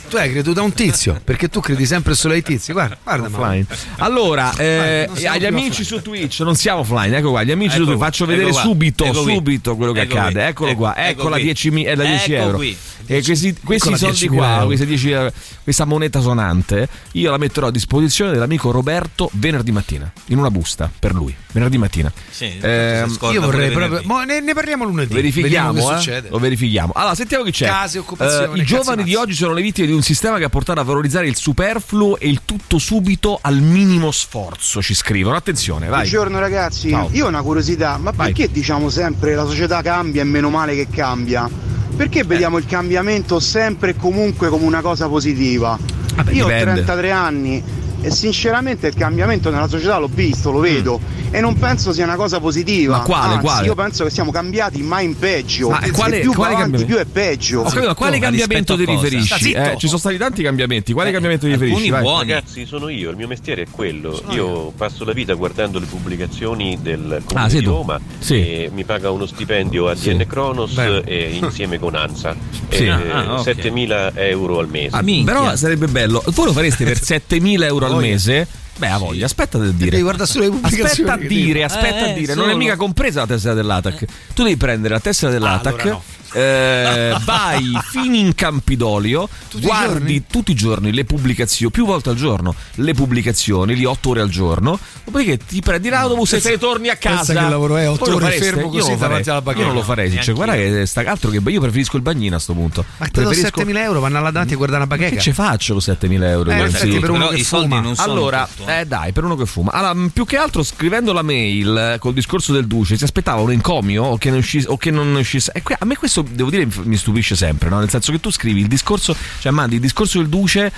Tu hai creduto a un tizio, perché tu credi sempre solo ai tizi. Guarda, guarda. Offline. Allora, eh, non siamo agli amici su Twitch non siamo offline, ecco qua, gli amici Ecco su Twitch faccio ecco vedere qua, subito, ecco qui. subito quello che Ecco accade. qui, Eccolo ecco, qua, ecco la qui. 10, è da 10 Ecco euro. qui. E questi, questi Ecco la soldi 10.000 qua, questi 10 euro, questa moneta sonante, io la metterò a disposizione dell'amico Roberto venerdì mattina, in una busta per lui, venerdì mattina. Sì, scorda Io vorrei proprio. ne, ne parliamo lunedì. Verifichiamo, eh? lo verifichiamo. Allora, sentiamo chi c'è. Case, occupazioni, Eh, I giovani di oggi sono le vittime di un sistema che ha portato a valorizzare il superfluo e il tutto subito al minimo sforzo, ci scrivono. Attenzione, vai. Buongiorno ragazzi, Ciao. io ho una curiosità, ma Vai. perché diciamo sempre la società cambia e meno male che cambia? Perché Eh. vediamo il cambiamento sempre e comunque come una cosa positiva? Vabbè, io dipende. ho 33 anni e sinceramente il cambiamento nella società l'ho visto, lo vedo e non penso sia una cosa positiva. Mm. Ma quale, Anzi, quale? io penso che siamo cambiati mai in peggio. Ma quale- più quale va avanti, cambiamento? più è peggio. Ho capito, a quale cambiamento ti riferisci? Eh, ci sono stati tanti cambiamenti. Quale Eh, cambiamento ti riferisci? Vai. buoni. Ragazzi, sono io, il mio mestiere è quello. Io passo la vita guardando le pubblicazioni del Comune Ah, di tu? Roma Sì. e mi paga uno stipendio a Sì. DN e insieme con ANSA. Sì. Eh, Ah, ok. 7.000 euro al mese. Ah, però sarebbe bello. Voi lo fareste per 7.000 euro al al mese. Beh, ha voglia, aspetta a dire. Devi guardare solo le pubblicazioni Aspetta a dire, aspetta Eh, a dire. Non è mica compresa la tessera dell'ATAC. Tu devi prendere la tessera dell'ATAC. allora no. Eh, vai fino in Campidoglio, Tutti guardi tutti i giorni le pubblicazioni, più volte al giorno, le pubblicazioni, lì 8 ore al giorno. Dopodiché ti prendi l'autobus e te ne torni a casa. pensa che lavoro è, otto Voi lo ore fareste? fermo Io così non lo farei. davanti alla bacheca. Io non lo farei, sincer- guarda che sta altro che io preferisco il bagnino a sto punto. Ma te do Preferisco 7.000 euro, vanno alla davanti a guardare una bacheca. che ci faccio con 7.000 euro? Eh, infatti, sì. per uno che fuma. allora, eh. dai, per uno che fuma. Allora, più che altro scrivendo la mail eh, col discorso del duce, si aspettava un encomio o che non uscisse. O che non uscisse. E a me questo, devo dire, mi stupisce sempre, no? Nel senso che tu scrivi il discorso, cioè mandi il discorso del duce.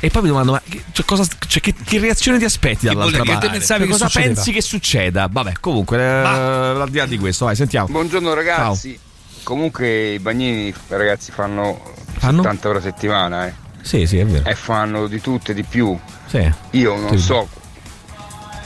E poi mi domando, ma che, cioè, cosa, cioè, che, che reazione ti aspetti dall'altra parte? pensavi Cioè, che cosa succedeva? pensi che succeda? Vabbè, comunque, eh, al di là di questo, vai, sentiamo. Buongiorno ragazzi. Comunque i bagnini ragazzi fanno, Fanno? 70 ore a settimana eh. Sì, sì, è vero. e fanno di tutto e di più. Sì. Io non Sì. so,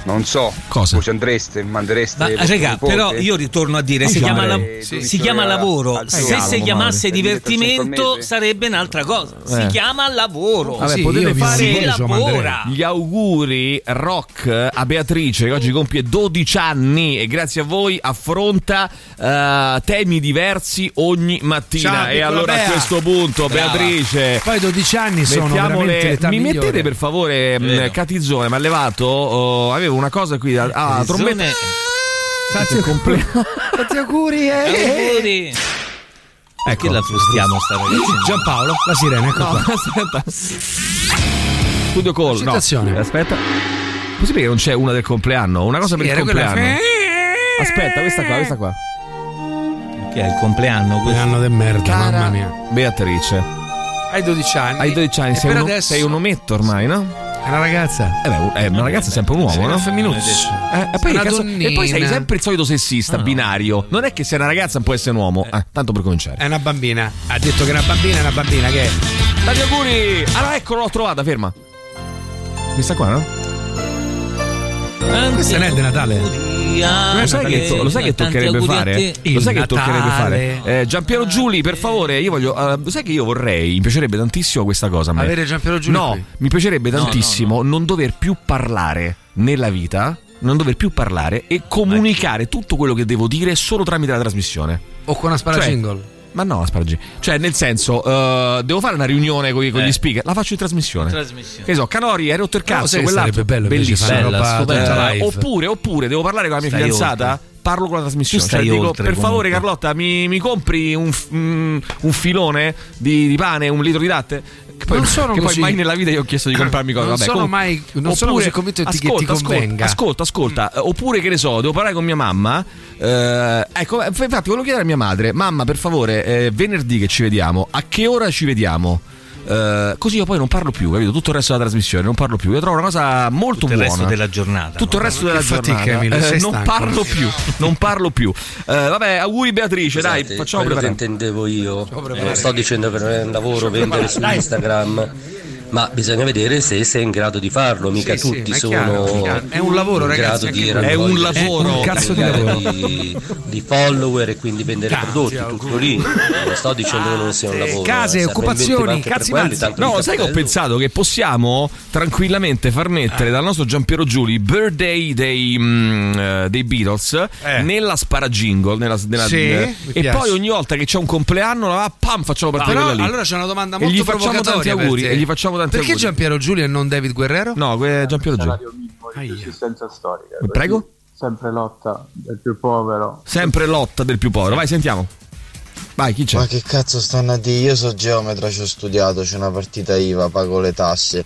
non so, Cosa? voi ci andreste, mandereste. Ma nipote? però io ritorno a dire, si chiama, la- 12 si chiama lavoro, al se si chiamasse 1000% al divertimento sarebbe un'altra cosa, si Eh. chiama lavoro, Vabbè, Sì, potete fare si lavora. gli auguri rock a Beatrice che oggi compie 12 anni e grazie a voi affronta eh, temi diversi ogni mattina. Ciao, e allora Bea. a questo punto, Brava. Beatrice. Poi 12 anni sono veramente le- l'età mi migliore. mettete per favore mh, Catizzone, mi ha levato. oh, avevo una cosa qui. Ah, Catizzone- trombetta. Tanti compleanno. Tanti auguri, eh. Auguri. Ecco. Che la frustiamo sta ragazza? Giampaolo, la sirena, ecco No, qua. aspetta. Studio call. No, aspetta. Possibile che non c'è una del compleanno? Una cosa Sì, per il era quella- compleanno. Aspetta, questa qua, questa qua. Che è il compleanno questo? Compleanno de merda, Cara mamma mia. Beatrice. Hai 12 anni. Hai 12 anni, sei, un, adesso sei un ometto ormai, no? È una ragazza. Eh beh, eh, una ragazza è sempre un uomo, no? femminuccio. Eh, e, poi, Una cazzo- donnina. e poi sei sempre il solito sessista, binario. Non è che sei una ragazza può essere un uomo. Eh, tanto per cominciare. È una bambina. Ha detto che è una bambina, è una bambina che è. Tanti auguri! Allora ecco, l'ho trovata, ferma. Questa qua, no? Questa non è di Natale. Lo sai, che, to- lo sai che toccherebbe fare? Lo sai che toccherebbe fare? Eh, Giampiero Giuli, per favore, io voglio. lo sai che io vorrei, mi piacerebbe tantissimo questa cosa. a me. Avere Giampiero Giuli No, qui. mi piacerebbe No, tantissimo non dover più parlare nella vita. Non dover più parlare e comunicare tutto quello che devo dire solo tramite la trasmissione. O con una spara Cioè, jingle. Ma no, asparagi. Cioè, nel senso, eh, devo fare una riunione con, con Eh. gli speaker, la faccio in trasmissione. Trasmissione. Che so, Canori, hai rotto il cazzo, quell'altro. sarebbe bello bellissimo. Bella, tutta Eh, oppure, oppure devo parlare con la mia Stai fidanzata. oltre. Parlo con la trasmissione. Cioè, dico, oltre, per favore, comunque. Carlotta, mi, mi compri un, mm, un filone di, di pane, un litro di latte? Poi, Non sono che poi così- mai nella vita io ho chiesto di comprarmi cose. Non Vabbè, sono comunque- mai- non sono così convinto che ti- che ti ascolta, ascolta, convenga. Ascolta, ascolta. Eh, Oppure, che ne so, devo parlare con mia mamma. eh, ecco, infatti, volevo chiedere a mia madre, mamma, per favore, eh, venerdì che ci vediamo, a che ora ci vediamo? Eh, così io poi non parlo più, capito? Tutto il resto della trasmissione, non parlo più. Io trovo una cosa molto Tutto il buona. resto della giornata. Tutto il resto della che fatica, giornata. Emilio, Eh, non stanco. parlo più, non parlo più. Eh, vabbè, auguri Beatrice, dai, Scusate, facciamo quello che preparare. intendevo io. Non sto dicendo per un lavoro vendere su Instagram. Ma bisogna vedere se sei in grado di farlo, mica Sì, sì, tutti è sono chiaro, è chiaro. È un lavoro, in ragazzi, grado di. È un lavoro. Un cazzo di lavoro. di, di follower e quindi vendere Tanti prodotti, auguri. tutto lì. Non sto dicendo che non sia un lavoro. Case, serve occupazioni, cazzi quelli, No, sai che ho pensato che possiamo tranquillamente far mettere dal nostro Giampiero Giuli Birthday dei, mm, eh, dei Beatles Eh. nella spara jingle nella, nella- Sì, eh, e piace. poi ogni volta che c'è un compleanno la pam facciamo partire Però quella lì allora c'è una domanda E molto gli facciamo tanti auguri e gli facciamo tanti Perché auguri Giampiero Giulio e non David Guerrero? no que- Giampiero Giuli Esistenza storica. Prego? Sempre lotta del più povero. sempre lotta del più povero vai sentiamo vai chi c'è Ma che cazzo stanno a dire? Io so geometra, ci ho studiato, c'è una partita IVA, pago le tasse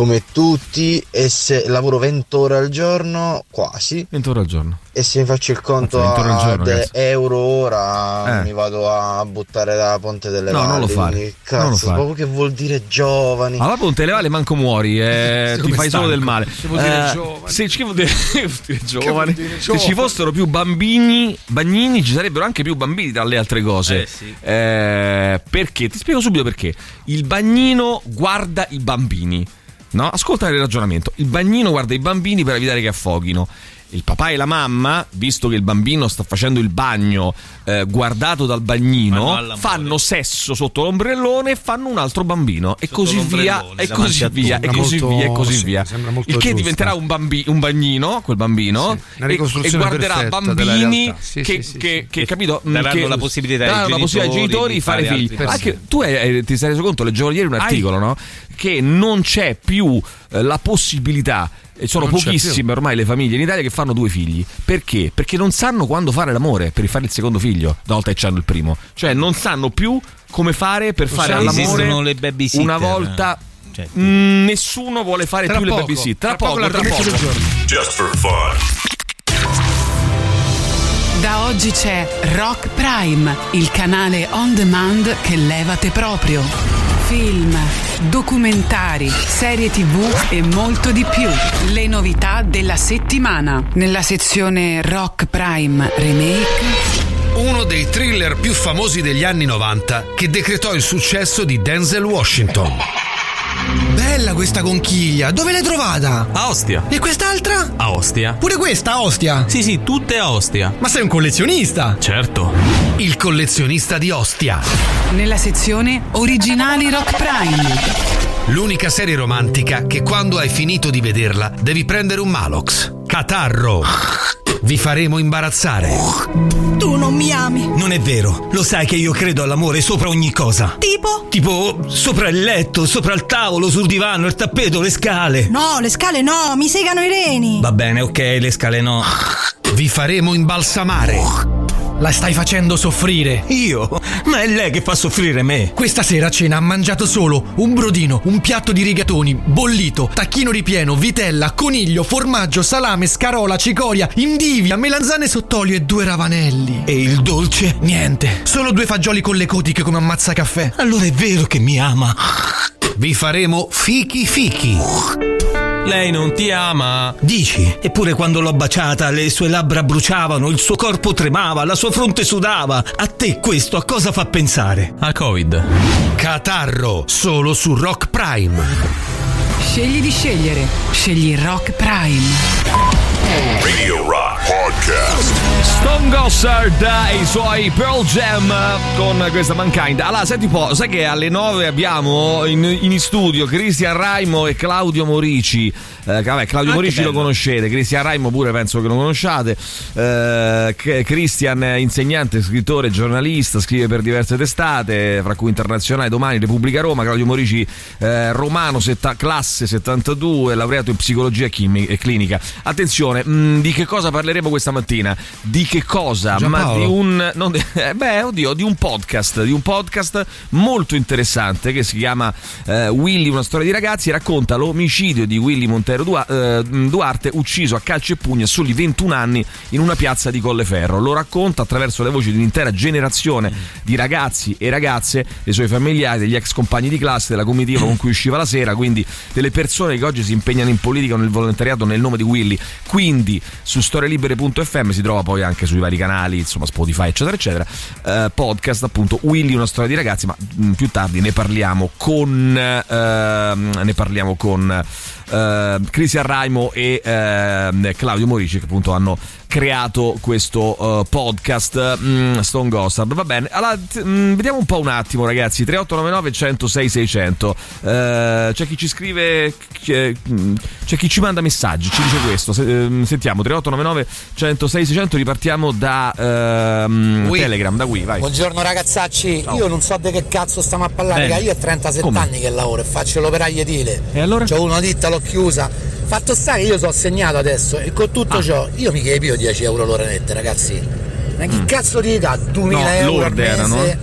come tutti e se lavoro 20 ore al giorno, quasi, 20 ore al giorno e se mi faccio il conto Mazza, 20 ore al giorno, ragazzi. euro ora Eh. mi vado a buttare da Ponte delle No, Valli. non lo fare, non lo Cazzo, fare. proprio che vuol dire giovani. alla ponte le vale manco muori eh, ti fai solo stanco? del male Che vuol dire Eh, giovani? se, che vuol dire, che vuol dire giovani se ci fossero più bambini bagnini ci sarebbero anche più bambini tra le altre cose Eh, sì. Eh, perché ti spiego subito perché il bagnino guarda i bambini no? ascolta il ragionamento il bagnino guarda i bambini per evitare che affoghino il papà e la mamma, visto che il bambino sta facendo il bagno eh, guardato dal bagnino, fanno sesso sotto l'ombrellone e fanno un altro bambino e così via, e così via, e così via, e così sì, via. Il che giusto. diventerà un, bambi- un bagnino, quel bambino, Una e- e, guarderà bambini. Sì, che, sì, sì, che- sì. che, capito? daranno che la possibilità ai daranno la possibilità ai genitori di fare figli. Anche tu hai- hai- ti sei reso conto, leggevo ieri un articolo, no? Che non c'è più eh, la possibilità e sono Non pochissime ormai le famiglie in Italia che fanno due figli. Perché? Perché non sanno quando fare l'amore per fare il secondo figlio, una volta che hanno il primo. Cioè non sanno più come fare per Non fare sanno- l'amore le una volta. Cioè, Mm, nessuno vuole fare Tra più le poco. babysitter. Tra, Tra poco poco, tra poco. Just for fun. Da oggi c'è Rock Prime, il canale on demand che levate proprio. Film, documentari, serie tv e molto di più. Le novità della settimana. Nella sezione Rock Prime Remake. Uno dei thriller più famosi degli anni 90 che decretò il successo di Denzel Washington. Bella questa conchiglia, dove l'hai trovata? A Ostia. E quest'altra? A Ostia. Pure questa a Ostia? Sì, sì, tutte a Ostia. Ma sei un collezionista? Certo. Il collezionista di Ostia. Nella sezione Originali Rock Prime. L'unica serie romantica che quando hai finito di vederla devi prendere un Malox. Catarro. Vi faremo imbarazzare. Tu non mi ami. Non è vero, lo sai che io credo all'amore sopra ogni cosa. Tipo? Tipo sopra il letto, sopra il tavolo, sul divano, il tappeto, le scale. No, le scale no, mi segano i reni. Va bene, ok, le scale no. Vi faremo imbalsamare. La stai facendo soffrire. Io? Ma è lei che fa soffrire me. Questa sera a cena ha mangiato solo un brodino, un piatto di rigatoni, bollito, tacchino ripieno, vitella, coniglio, formaggio, salame, scarola, cicoria, indivia, melanzane sott'olio e due ravanelli. E il dolce? Niente. Solo due fagioli con le cotiche come ammazza caffè. Allora è vero che mi ama. Vi faremo fichi fichi. Lei non ti ama. Dici? Eppure quando l'ho baciata le sue labbra bruciavano, il suo corpo tremava, la sua fronte sudava. A te questo a cosa fa pensare? A Covid. Catarro, solo su Rock Prime. Scegli di scegliere. Scegli Rock Prime. Radio Rock Podcast. Stone Gossard e i suoi Pearl Jam con questa Mankind. Allora, senti un po', sai che alle 9 abbiamo in, in studio Cristian Raimo e Claudio Morici. Eh, vabbè, Claudio Ah, Morici lo conoscete, Cristian Raimo pure penso che lo conosciate. Eh, Cristian è insegnante, scrittore, giornalista, scrive per diverse testate, fra cui Internazionale, Domani, Repubblica Roma. Claudio Morici, eh, romano, setta- classe 72, laureato in psicologia chimi- e clinica. Attenzione, mh, di che cosa parleremo questa mattina? Di che cosa? Ma di un non eh, beh, oddio, di un podcast, di un podcast molto interessante che si chiama eh, Willy una storia di ragazzi e racconta l'omicidio di Willy Montero Dua- eh, Duarte ucciso a calci e pugni a soli 21 anni in una piazza di Colleferro. Lo racconta attraverso le voci di un'intera generazione di ragazzi e ragazze, dei suoi familiari, degli ex compagni di classe, della comitiva con cui usciva la sera, quindi delle persone che oggi si impegnano in politica o nel volontariato nel nome di Willy. Quindi su storielibere.fm si trova poi anche sui vari canali, insomma Spotify eccetera eccetera, eh, podcast appunto Willy una storia di ragazzi, ma mh, più tardi ne parliamo con ehm, ne parliamo con eh, Cristian Raimo e ehm, Claudio Morici che appunto hanno creato questo eh, podcast mm, Stone Gossard va bene allora t- mm, vediamo un po' un attimo ragazzi 3899 106 600 Eh, c'è chi ci scrive c'è, mm, c'è chi ci manda messaggi ci dice questo Se- ehm, sentiamo 3899 106 600 ripartiamo da ehm, Qui. Telegram da qui vai Buongiorno ragazzacci, io non so di che cazzo stiamo a parlare, io ho 37 Come? anni che lavoro e faccio l'operaio edile. E allora? C'ho una ditta, l'ho chiusa. Fatto sta che io sono segnato adesso e con tutto Ah. ciò io mi chiedo 10 euro l'ora nette, ragazzi. Ma che cazzo ti dà 2000 Mm. No, euro mese? erano, eh.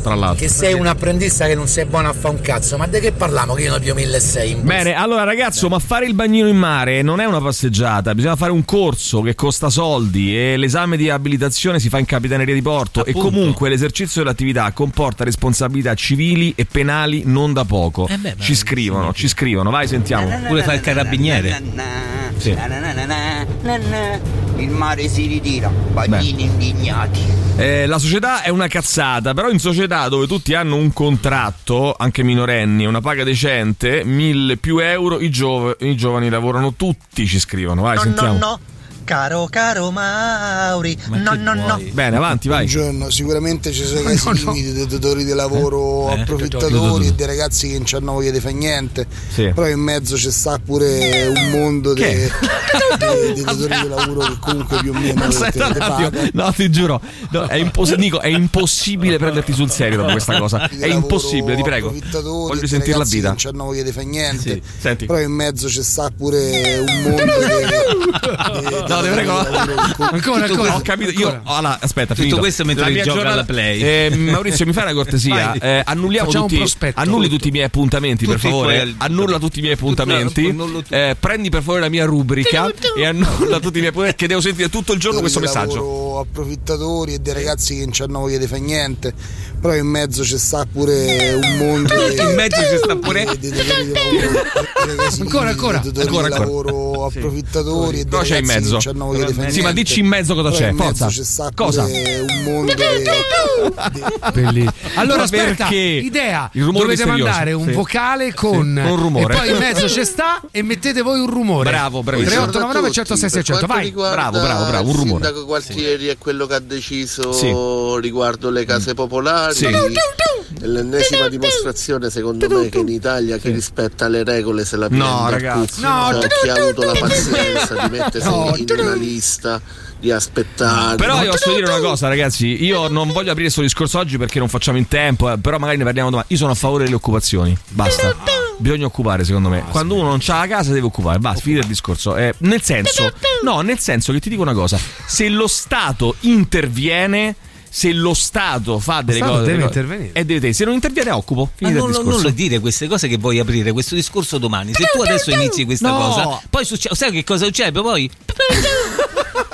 Tra l'altro Che sei un apprendista che non sei buono a fare un cazzo, ma di che parliamo che io ne più 1600? Bene, allora ragazzo, ma fare il bagnino in mare non è una passeggiata, bisogna fare un corso che costa soldi e l'esame di abilitazione si fa in capitaneria di porto e comunque l'esercizio dell'attività comporta responsabilità civili e penali non da poco. Eh beh, ci scrivono, ci scrivono, vai sentiamo. Pure fa il carabiniere. Sì. Il mare si ritira, bagnini indignati. Eh, la società è una cazzata, però in società dove tutti hanno un contratto, anche minorenni, una paga decente, mille più euro, i, giov- i giovani lavorano tutti, ci scrivono. Vai, No, sentiamo. no, no. Caro, caro Mauri. No, no, no. Bene, avanti, vai. Buongiorno, sicuramente ci sono casi limiti dei datori di lavoro Eh, approfittatori e dei ragazzi che non hanno voglia di fare niente. Sì. Però in mezzo c'è sta pure un mondo dei dei- dei datori di lavoro che comunque più o meno Aspetta un attimo, no, ti giuro, no, è, impos- Nico, è impossibile prenderti sul serio dopo questa cosa. Di È impossibile, ti prego. Voglio dei sentire la vita. che non hanno voglia di fare niente. Sì, senti. Però in mezzo c'è sta pure un mondo dei- No, ti prego. Ancora, Tutto ancora. Ho capito, io. Allora, aspetta, Tutto finito. questo mentre gioca giornata- alla Play. Eh, Maurizio, mi fai una cortesia? Eh, annulliamo Facciamo tutti, prospetto. annulli tutti i miei appuntamenti, per Tutti i favore. tuoi- Annulla tutti i miei appuntamenti. tutti. Eh, prendi per favore la mia rubrica e annulla tutti i miei appuntamenti. Che devo sentire tutto il giorno questo messaggio. approfittatori e dei ragazzi che non hanno voglia di fare niente. Però in mezzo c'è sta pure un mondo In mezzo ci sta pure- di Ancora, ancora. Ancora, lavoro approfittatori e dei Cosa c'è in mezzo? Sì, ma dici in mezzo cosa c'è, forza. Cosa? un mondo. Allora aspetta, idea, dovete mandare un Sì. vocale con Sì, un rumore. e poi in mezzo c'è sta e mettete voi un rumore. Bravo, bravissimo. 3899 106 600, vai. Bravo, bravo, bravo, un rumore. Il sindaco Gualtieri è quello che ha deciso Sì. riguardo le case popolari. Sì. È l'ennesima dimostrazione, secondo me, che in Italia chi rispetta le regole se la No, prende al ragazzi. No. Cioè, chi ha avuto la pazienza di mettersi No. in una lista, di aspettare. Però io posso dire una cosa, ragazzi. Io non voglio aprire questo discorso oggi perché non facciamo in tempo. eh, però magari ne parliamo domani. Io sono a favore delle occupazioni. Basta. Bisogna occupare, secondo me. Quando uno non ha la casa, deve occupare. Basta, finito il discorso. Eh, nel senso, no, nel senso che ti dico una cosa: se lo Stato interviene. Se lo Stato fa delle Stato cose, deve cose- intervenire. e deve, se non interviene, occupo. Ma non, il lo- discorso. non lo dire queste cose che vuoi aprire, questo discorso domani. Se tu adesso inizi questa No. cosa, poi succede. Sai che cosa succede? Poi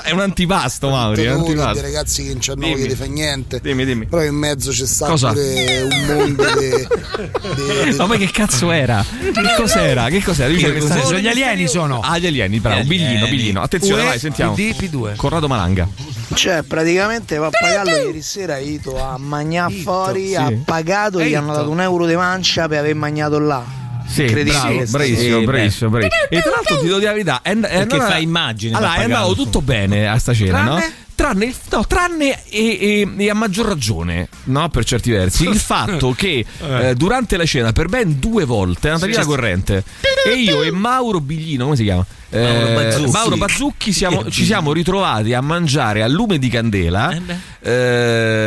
È un antipasto, Mauri. È un antipasto. dei ragazzi che non hanno Dimmi. voglia di fare niente. Dimmi, dimmi. Però in mezzo c'è sta Cosa? pure un mondo dei- Ma poi che cazzo era? Che cos'era? Che cos'era? Che sta- Sono gli alieni sono. Ah, gli alieni, bravo. Gli Biglino, alieni. Biglino. Attenzione, UE, vai, sentiamo. PD, P2. Corrado Malanga. Cioè, praticamente Pappagallo ieri sera è ido a mangiare fuori, sì. ha pagato, gli È hanno Ito. dato un euro di mancia per aver mangiato là. Sì, Incredibile bravo, bravissimo, bravissimo, bravissimo. E tra l'altro ti devo dire la verità, è, è Perché andata- fa immagine, Allora, è andato tutto bene a sta cena, no? Tranne? Il- no, tranne e, e- e a maggior ragione, no? Per certi versi, il fatto che eh, durante la cena per ben due volte è andata via la corrente e io e Mauro Biglino, come si chiama? Eh, Mauro Bazzucchi. Mauro Bazzucchi siamo- ci siamo ritrovati a mangiare a lume di candela Eh eh,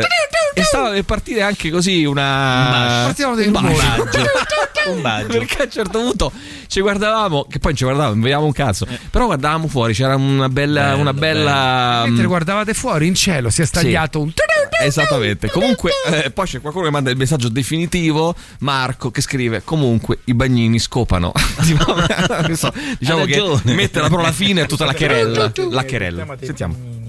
e stava per partire anche così una Partiamo un bacio. un bacio. Perché a un certo punto ci guardavamo, che poi non ci guardavamo, non vedevamo un cazzo, però guardavamo fuori, c'era una bella, Bello, una bella Mentre mm, guardavate fuori in cielo si è stagliato un Esattamente. Comunque, eh, poi c'è qualcuno che manda il messaggio definitivo. Marco che scrive: Comunque i bagnini scopano. Diciamo che mette la parola fine a tutta la querella. La querella. Sentiamo.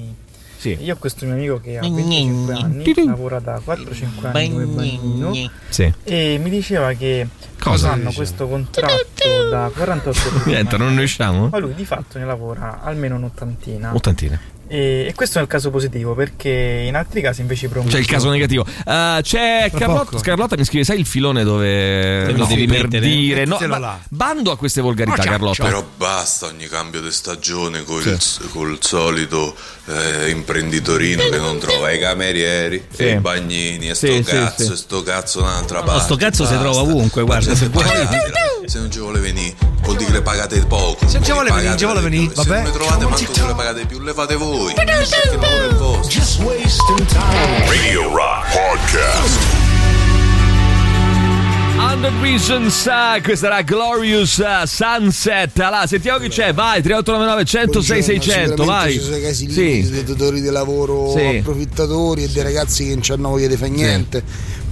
Sì. Io ho questo mio amico che ha 25 anni, lavora da 4-5 anni come bagnino Sì. e mi diceva che Cosa? hanno questo contratto da 48 ore. Niente, non ne usciamo? Ma lui di fatto ne lavora almeno un'ottantina. Ottantine. E, e questo è il caso positivo perché in altri casi invece promuovono. C'è il caso negativo. Eh, c'è Carlotta. Carlotta mi scrive: Sai il filone dove Te lo devi per mettere? dire no, ma- là. bando a queste volgarità, Carlotta. Però basta ogni cambio di stagione col, col solito eh, imprenditorino che non trova i camerieri Sì. e i bagnini e sto Sì, sì, cazzo sì. e sto cazzo un'altra No, parte. sto cazzo si basta. trova ovunque, guarda, Ma se se, vuoi. se non ci vuole venire, vuol dire che le pagate poco. Se non ci vuole venire, pagate ci vuole venire, Se non trovate manco che le pagate più, le fate voi. È il vostro. Radio Rock Podcast. 100 Reasons, eh, questa era Glorious eh, Sunset. Allora, sentiamo chi c'è, vai 3899 106 600, Buongiorno, vai. Ci sono i casi Sì. dei datori di lavoro Sì. approfittatori e dei ragazzi che non hanno voglia di fare niente.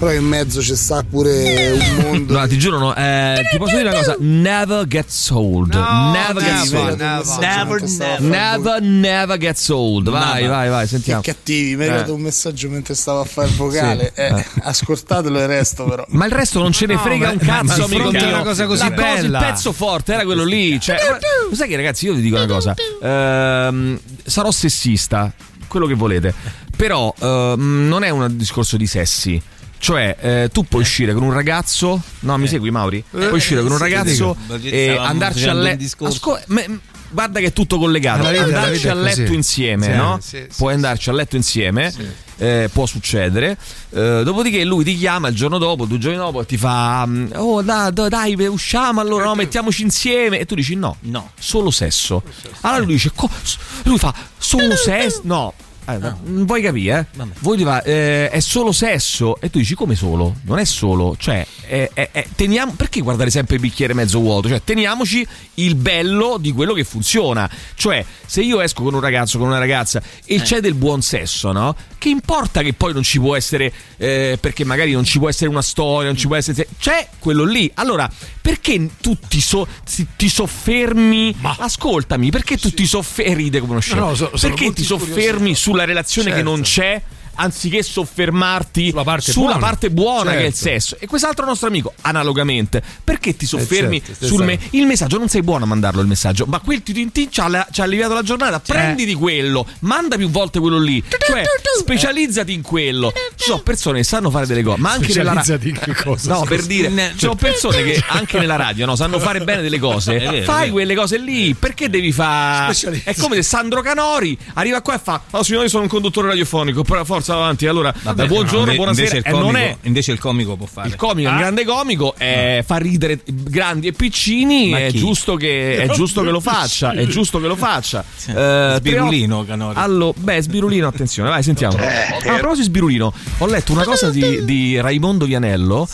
Però in mezzo c'è sta pure un mondo. No, ti giuro, no, eh, ti posso dire una cosa: never gets old. No, never gets never, old. never. Never, Never, never gets old. Vai, vai, vai, sentiamo. Che cattivi, mi è arrivato Eh. un messaggio mentre stavo a fare il vocale. Sì. Eh, Eh. Ascoltatelo il resto, però. Ma il resto non ce ne No, frega ma- un ma cazzo, amico a mio. una cosa così La cosa- bella. il pezzo forte era quello lì. Cioè, ma- lo sai che, ragazzi, io vi dico una cosa. Ehm, sarò sessista, quello che volete. Però ehm, non è un discorso di sessi. Cioè, eh, tu puoi uscire con un ragazzo. No, mi segui, Mauri? Puoi uscire con un ragazzo e andarci a letto. Ascol- guarda che è tutto collegato. Vita- Andarci a letto insieme, Sì, no? sì, sì, Puoi andarci a letto insieme. eh, può succedere, Eh, dopodiché lui ti chiama il giorno dopo, due giorni dopo, e ti fa: mm, Oh, dai, dai, dai, usciamo allora, no, mettiamoci insieme. E tu dici: No, no, solo sesso. Allora lui dice: "Co- Lui fa: Solo sesso? No. Eh, non vuoi capire, eh? Voi ti fa, eh, è solo sesso e tu dici come solo? Non è solo, cioè è- è- è- teniamo, perché guardare sempre il bicchiere mezzo vuoto? Cioè teniamoci il bello di quello che funziona. Cioè se io esco con un ragazzo, con una ragazza e c'è del buon sesso, no? Che importa che poi non ci può essere, eh, perché magari non ci può essere una storia, non ci può essere... C'è quello lì. Allora, perché tu ti, so- ti- soffermi... Ascoltami, perché tu ti soffermi... Ride come uno scemo. No, no, so- perché ti soffermi sulla relazione che Certo. non c'è anziché soffermarti sulla parte buona. buona, che è il Certo. sesso. E quest'altro nostro amico, analogamente, perché ti soffermi certo, sul me- esatto. il messaggio? Non sei buono a mandarlo il messaggio, ma quel ti ci ha, ci ha alleviato la giornata. Prenditi quello, manda più volte quello lì, cioè specializzati in quello. Ci sono persone che sanno fare delle cose, ma anche nella radio. Specializzati in che cosa? No, per dire, ci sono persone che anche nella radio no, sanno fare bene delle cose. vero, Fai quelle cose lì, perché devi fare. È come se Sandro Canori arriva qua e fa: Oh, signore, io sono un conduttore radiofonico, però forza avanti. Allora, Vabbè, buongiorno, no, buonasera. Invece il, E non comico, è. invece il comico può fare. Il comico è un grande comico, eh, fa ridere grandi e piccini. È giusto, che, è giusto che lo faccia. È giusto che lo faccia. Eh, Sbirulino, Canori. Allo, beh, Sbirulino, attenzione, vai, sentiamo. Eh, Ah, a proposito Sbirulino, ho letto una cosa di, di Raimondo Vianello.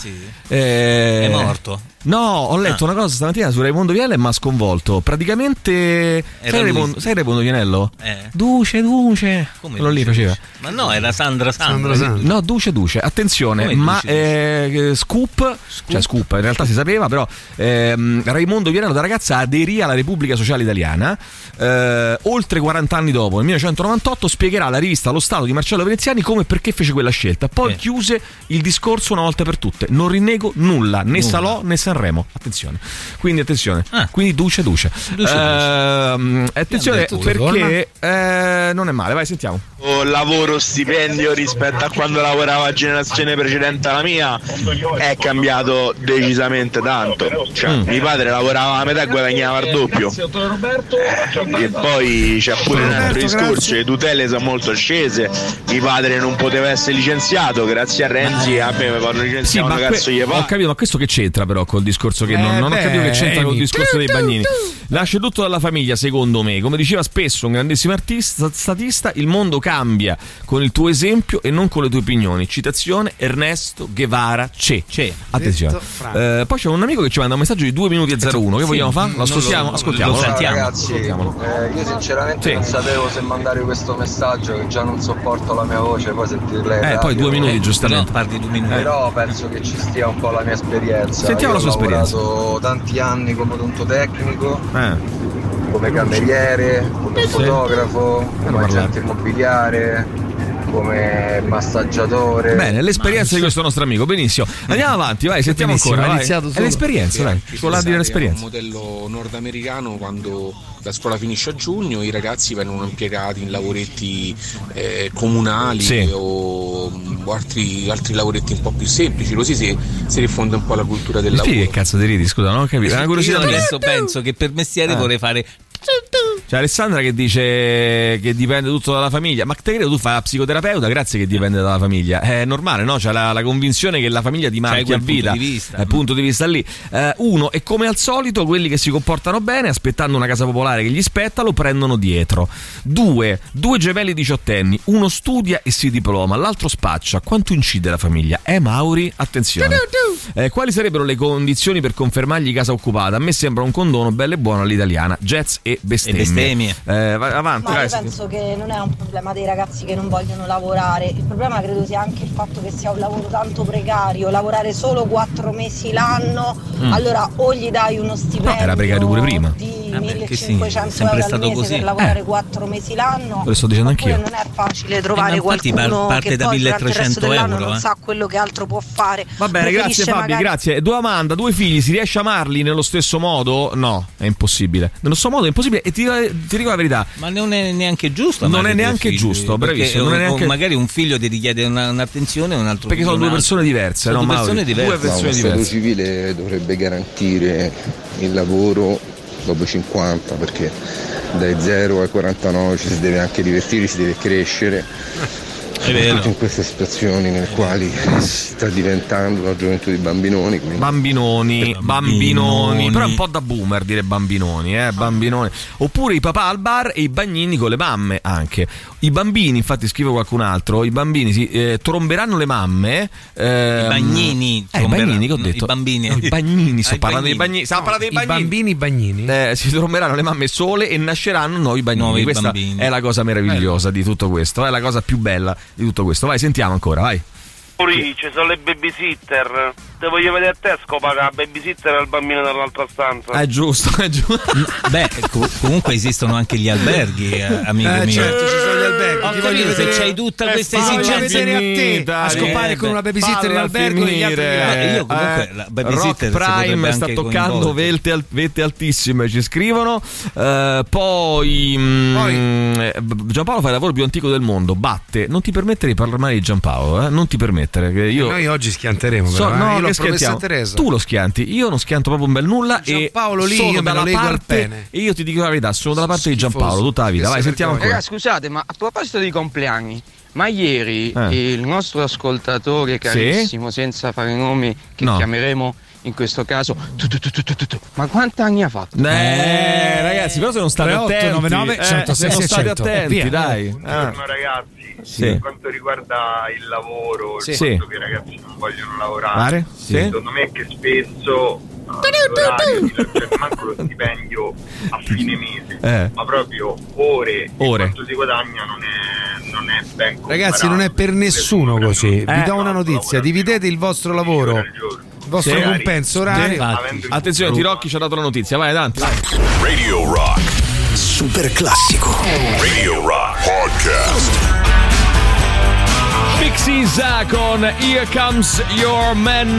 Eh, È morto. No, ho letto una cosa stamattina su Raimondo Vianello e mi ha sconvolto. Praticamente. Sai. Raimondo, sai Raimondo Vianello? Eh. Duce, duce. Come Quello lì faceva. Ma no, era Sandra Sandra. No, Duce Duce, attenzione, Come ma Duce eh, scoop, cioè scoop, in realtà si sapeva, però ehm, Raimondo Vianello da ragazza aderì alla Repubblica Sociale Italiana, eh, oltre 40 anni dopo, nel 1998, spiegherà alla rivista Lo Stato di Marcello Veneziani come e perché fece quella scelta. Poi Eh. chiuse il discorso una volta per tutte, non rinnego nulla, né Nulla. Salò né Sanremo, attenzione. Quindi attenzione, Ah. quindi Duce Duce. Duce, Ehm, attenzione detto? perché eh, non è male, vai sentiamo. lavoro stipendio rispetto a quando lavorava la generazione precedente alla mia è cambiato decisamente tanto. Cioè, mio padre lavorava a metà e guadagnava il doppio. Eh, e poi c'è pure un altro discorso, le tutele sono molto scese, mio padre non poteva essere licenziato, grazie a Renzi a me mi fanno Sì, licenziare ma una que- ho capito, ma questo che c'entra però col discorso che non, Eh, non ho beh, capito che c'entra col Amy. discorso dei bagnini. Nasce tutto dalla famiglia, secondo me. Come diceva spesso un grandissimo artista, statista, il mondo cambia con il tuo esempio e non con le tue opinioni. Citazione Ernesto Guevara Che. Attenzione. Detto Franco. Eh, poi c'è un amico che ci manda un messaggio di 2 minuti e 01. Che Sì, vogliamo fare? Lo non ascoltiamo? lo- Ascoltiamo. lo sentiamo. ragazzi, Ascoltiamolo. eh, io sinceramente Sì. non sapevo se mandare questo messaggio che già non sopporto la mia voce, poi sentirla Eh, poi due minuti, eh, giustamente. Parli due minuti. Però penso che ci stia un po' la mia esperienza. Sentiamo la sua ho lavorato tanti anni come odontotecnico, Eh. come cameriere, come Sì. fotografo, come agente immobiliare, come massaggiatore. Bene, l'esperienza di questo nostro amico, benissimo. Andiamo avanti, vai, sentiamo benissimo, ancora. vai. iniziato È solo. l'esperienza, dai. È l'esperienza. un modello nordamericano quando la scuola finisce a giugno i ragazzi vengono impiegati in lavoretti eh, comunali Sì. o, o altri, altri lavoretti un po' più semplici, così si, si diffonde un po' la cultura del Mi lavoro. che cazzo ti ridi? Scusa, non ho capito. È una Io curiosità. adesso penso che per mestiere Eh. vorrei fare C'è Alessandra che dice che dipende tutto dalla famiglia. Ma te credo tu fai la psicoterapeuta, grazie che dipende dalla famiglia. È normale, no? C'è la, la convinzione che la famiglia ti marchi a vita. punto di vista. Eh, punto di vista lì. Eh, uno, e come al solito, quelli che si comportano bene, aspettando una casa popolare che gli spetta, lo prendono dietro. Due, due gemelli diciottenni. Uno studia e si diploma, l'altro spaccia. Quanto incide la famiglia? Eh, Mauri, attenzione. Eh, quali sarebbero le condizioni per confermargli casa occupata? A me sembra un condono bello e buono all'italiana. Jazz e bestemmie. E bestemmie. Eh, avanti, io penso che non è un problema dei ragazzi che non vogliono lavorare, il problema credo sia anche il fatto che sia un lavoro tanto precario, lavorare solo quattro mesi l'anno, Mm. allora o gli dai uno stipendio No, era precario pure prima. di perché sì, 1500 sempre euro al mese così. per lavorare Eh. quattro mesi l'anno. Lo sto dicendo anch'io. non è facile trovare Eh, ma infatti qualcuno par- parte che da poi durante il resto 1300 dell'anno euro, non eh. sa quello che altro può fare. Va bene, grazie Fabi, magari- grazie. Domanda, due figli, si riesce a amarli nello stesso modo? No, è impossibile. Nello stesso modo è impossibile e ti, ti dico la verità. Ma non è neanche giusto. Non è due neanche figli, giusto, perché, bravissimo, non è neanche- magari un figlio ti richiede una- un'attenzione e un altro Perché sono due persone diverse, Sono no, due persone Due diverse. persone lo Stato diverse. civile dovrebbe garantire il lavoro dopo i 50 perché dai 0 ai 49 ci si deve anche divertire, si deve crescere. Soprattutto in queste situazioni nelle quali si sta diventando una gioventù di bambinoni. quindi- Bambinoni, bambinoni, però è un po' da boomer dire bambinoni, eh, bambinoni. Oppure i papà al bar e i bagnini con le mamme anche. I bambini, infatti scrive qualcun altro, i bambini si eh, tromberanno le mamme. ehm, I bagnini Eh, i bagnini che ho detto. i bambini. No, I bagnini, sto i parlando dei bagnini. Stiamo parlando dei I bagnini. bambini bagnini. Eh, si tromberanno le mamme sole e nasceranno nuovi bagnini. Nuovi Questa bambini. è la cosa meravigliosa di tutto questo, è la cosa più bella di tutto questo. Vai, sentiamo ancora, vai. Poi ci sono le babysitter. Te voglio vedere a te scopaga la babysitter e il bambino dall'altra stanza. È giusto, è giusto. Beh, co- comunque esistono anche gli alberghi, eh, amico Eh, mio. certo, ci sono gli alberghi. Ho capito, se c'hai tutta Eh, questa esigenza vedere a te, a scopare eh, con una babysitter in albergo e gli altri. Eh, io comunque la babysitter Rock Prime sta toccando vette, al- vette altissime, ci scrivono. Eh, poi, mm, eh, Giampaolo fa il lavoro più antico del mondo. Batte, non ti permettere di parlare male di Giampaolo, eh? non ti permettere. Che io Noi oggi schianteremo, So- però, eh. no, io a Teresa. Tu lo schianti, io non schianto proprio un bel nulla. e Giampaolo lì, sono io me dalla parte. E io ti dico la verità, sono dalla parte di Schifoso. Giampaolo tutta la vita. Vai, se sentiamo ancora. Raga, scusate, ma a proposito di compleanni, ma ieri Eh. il nostro ascoltatore carissimo, senza fare nomi, che No. chiameremo in questo caso, tu, tu, tu, tu, tu, tu, tu, ma quanti anni ha fatto? Eh, ragazzi, però se non state 3899 attenti, 106 se non state 600. attenti, Via. dai. Buongiorno Ah. ragazzi, Sì. per quanto riguarda il lavoro, Sì. il fatto che i ragazzi non vogliono lavorare? Sì. secondo me è che spesso eh, cioè, manco lo stipendio a fine mese, Eh. ma proprio ore, Ore. quanto si guadagna non è, non è ben. Ragazzi, non è per nessuno così. Vi Eh. do una notizia: dividete il vostro lavoro, il vostro Sì. compenso orario. Attenzione, Tirocchi ci ha dato la notizia. Vai, avanti. vai. Radio Rock. Super classico. Radio Rock Podcast. Pixies con Here Comes Your Man.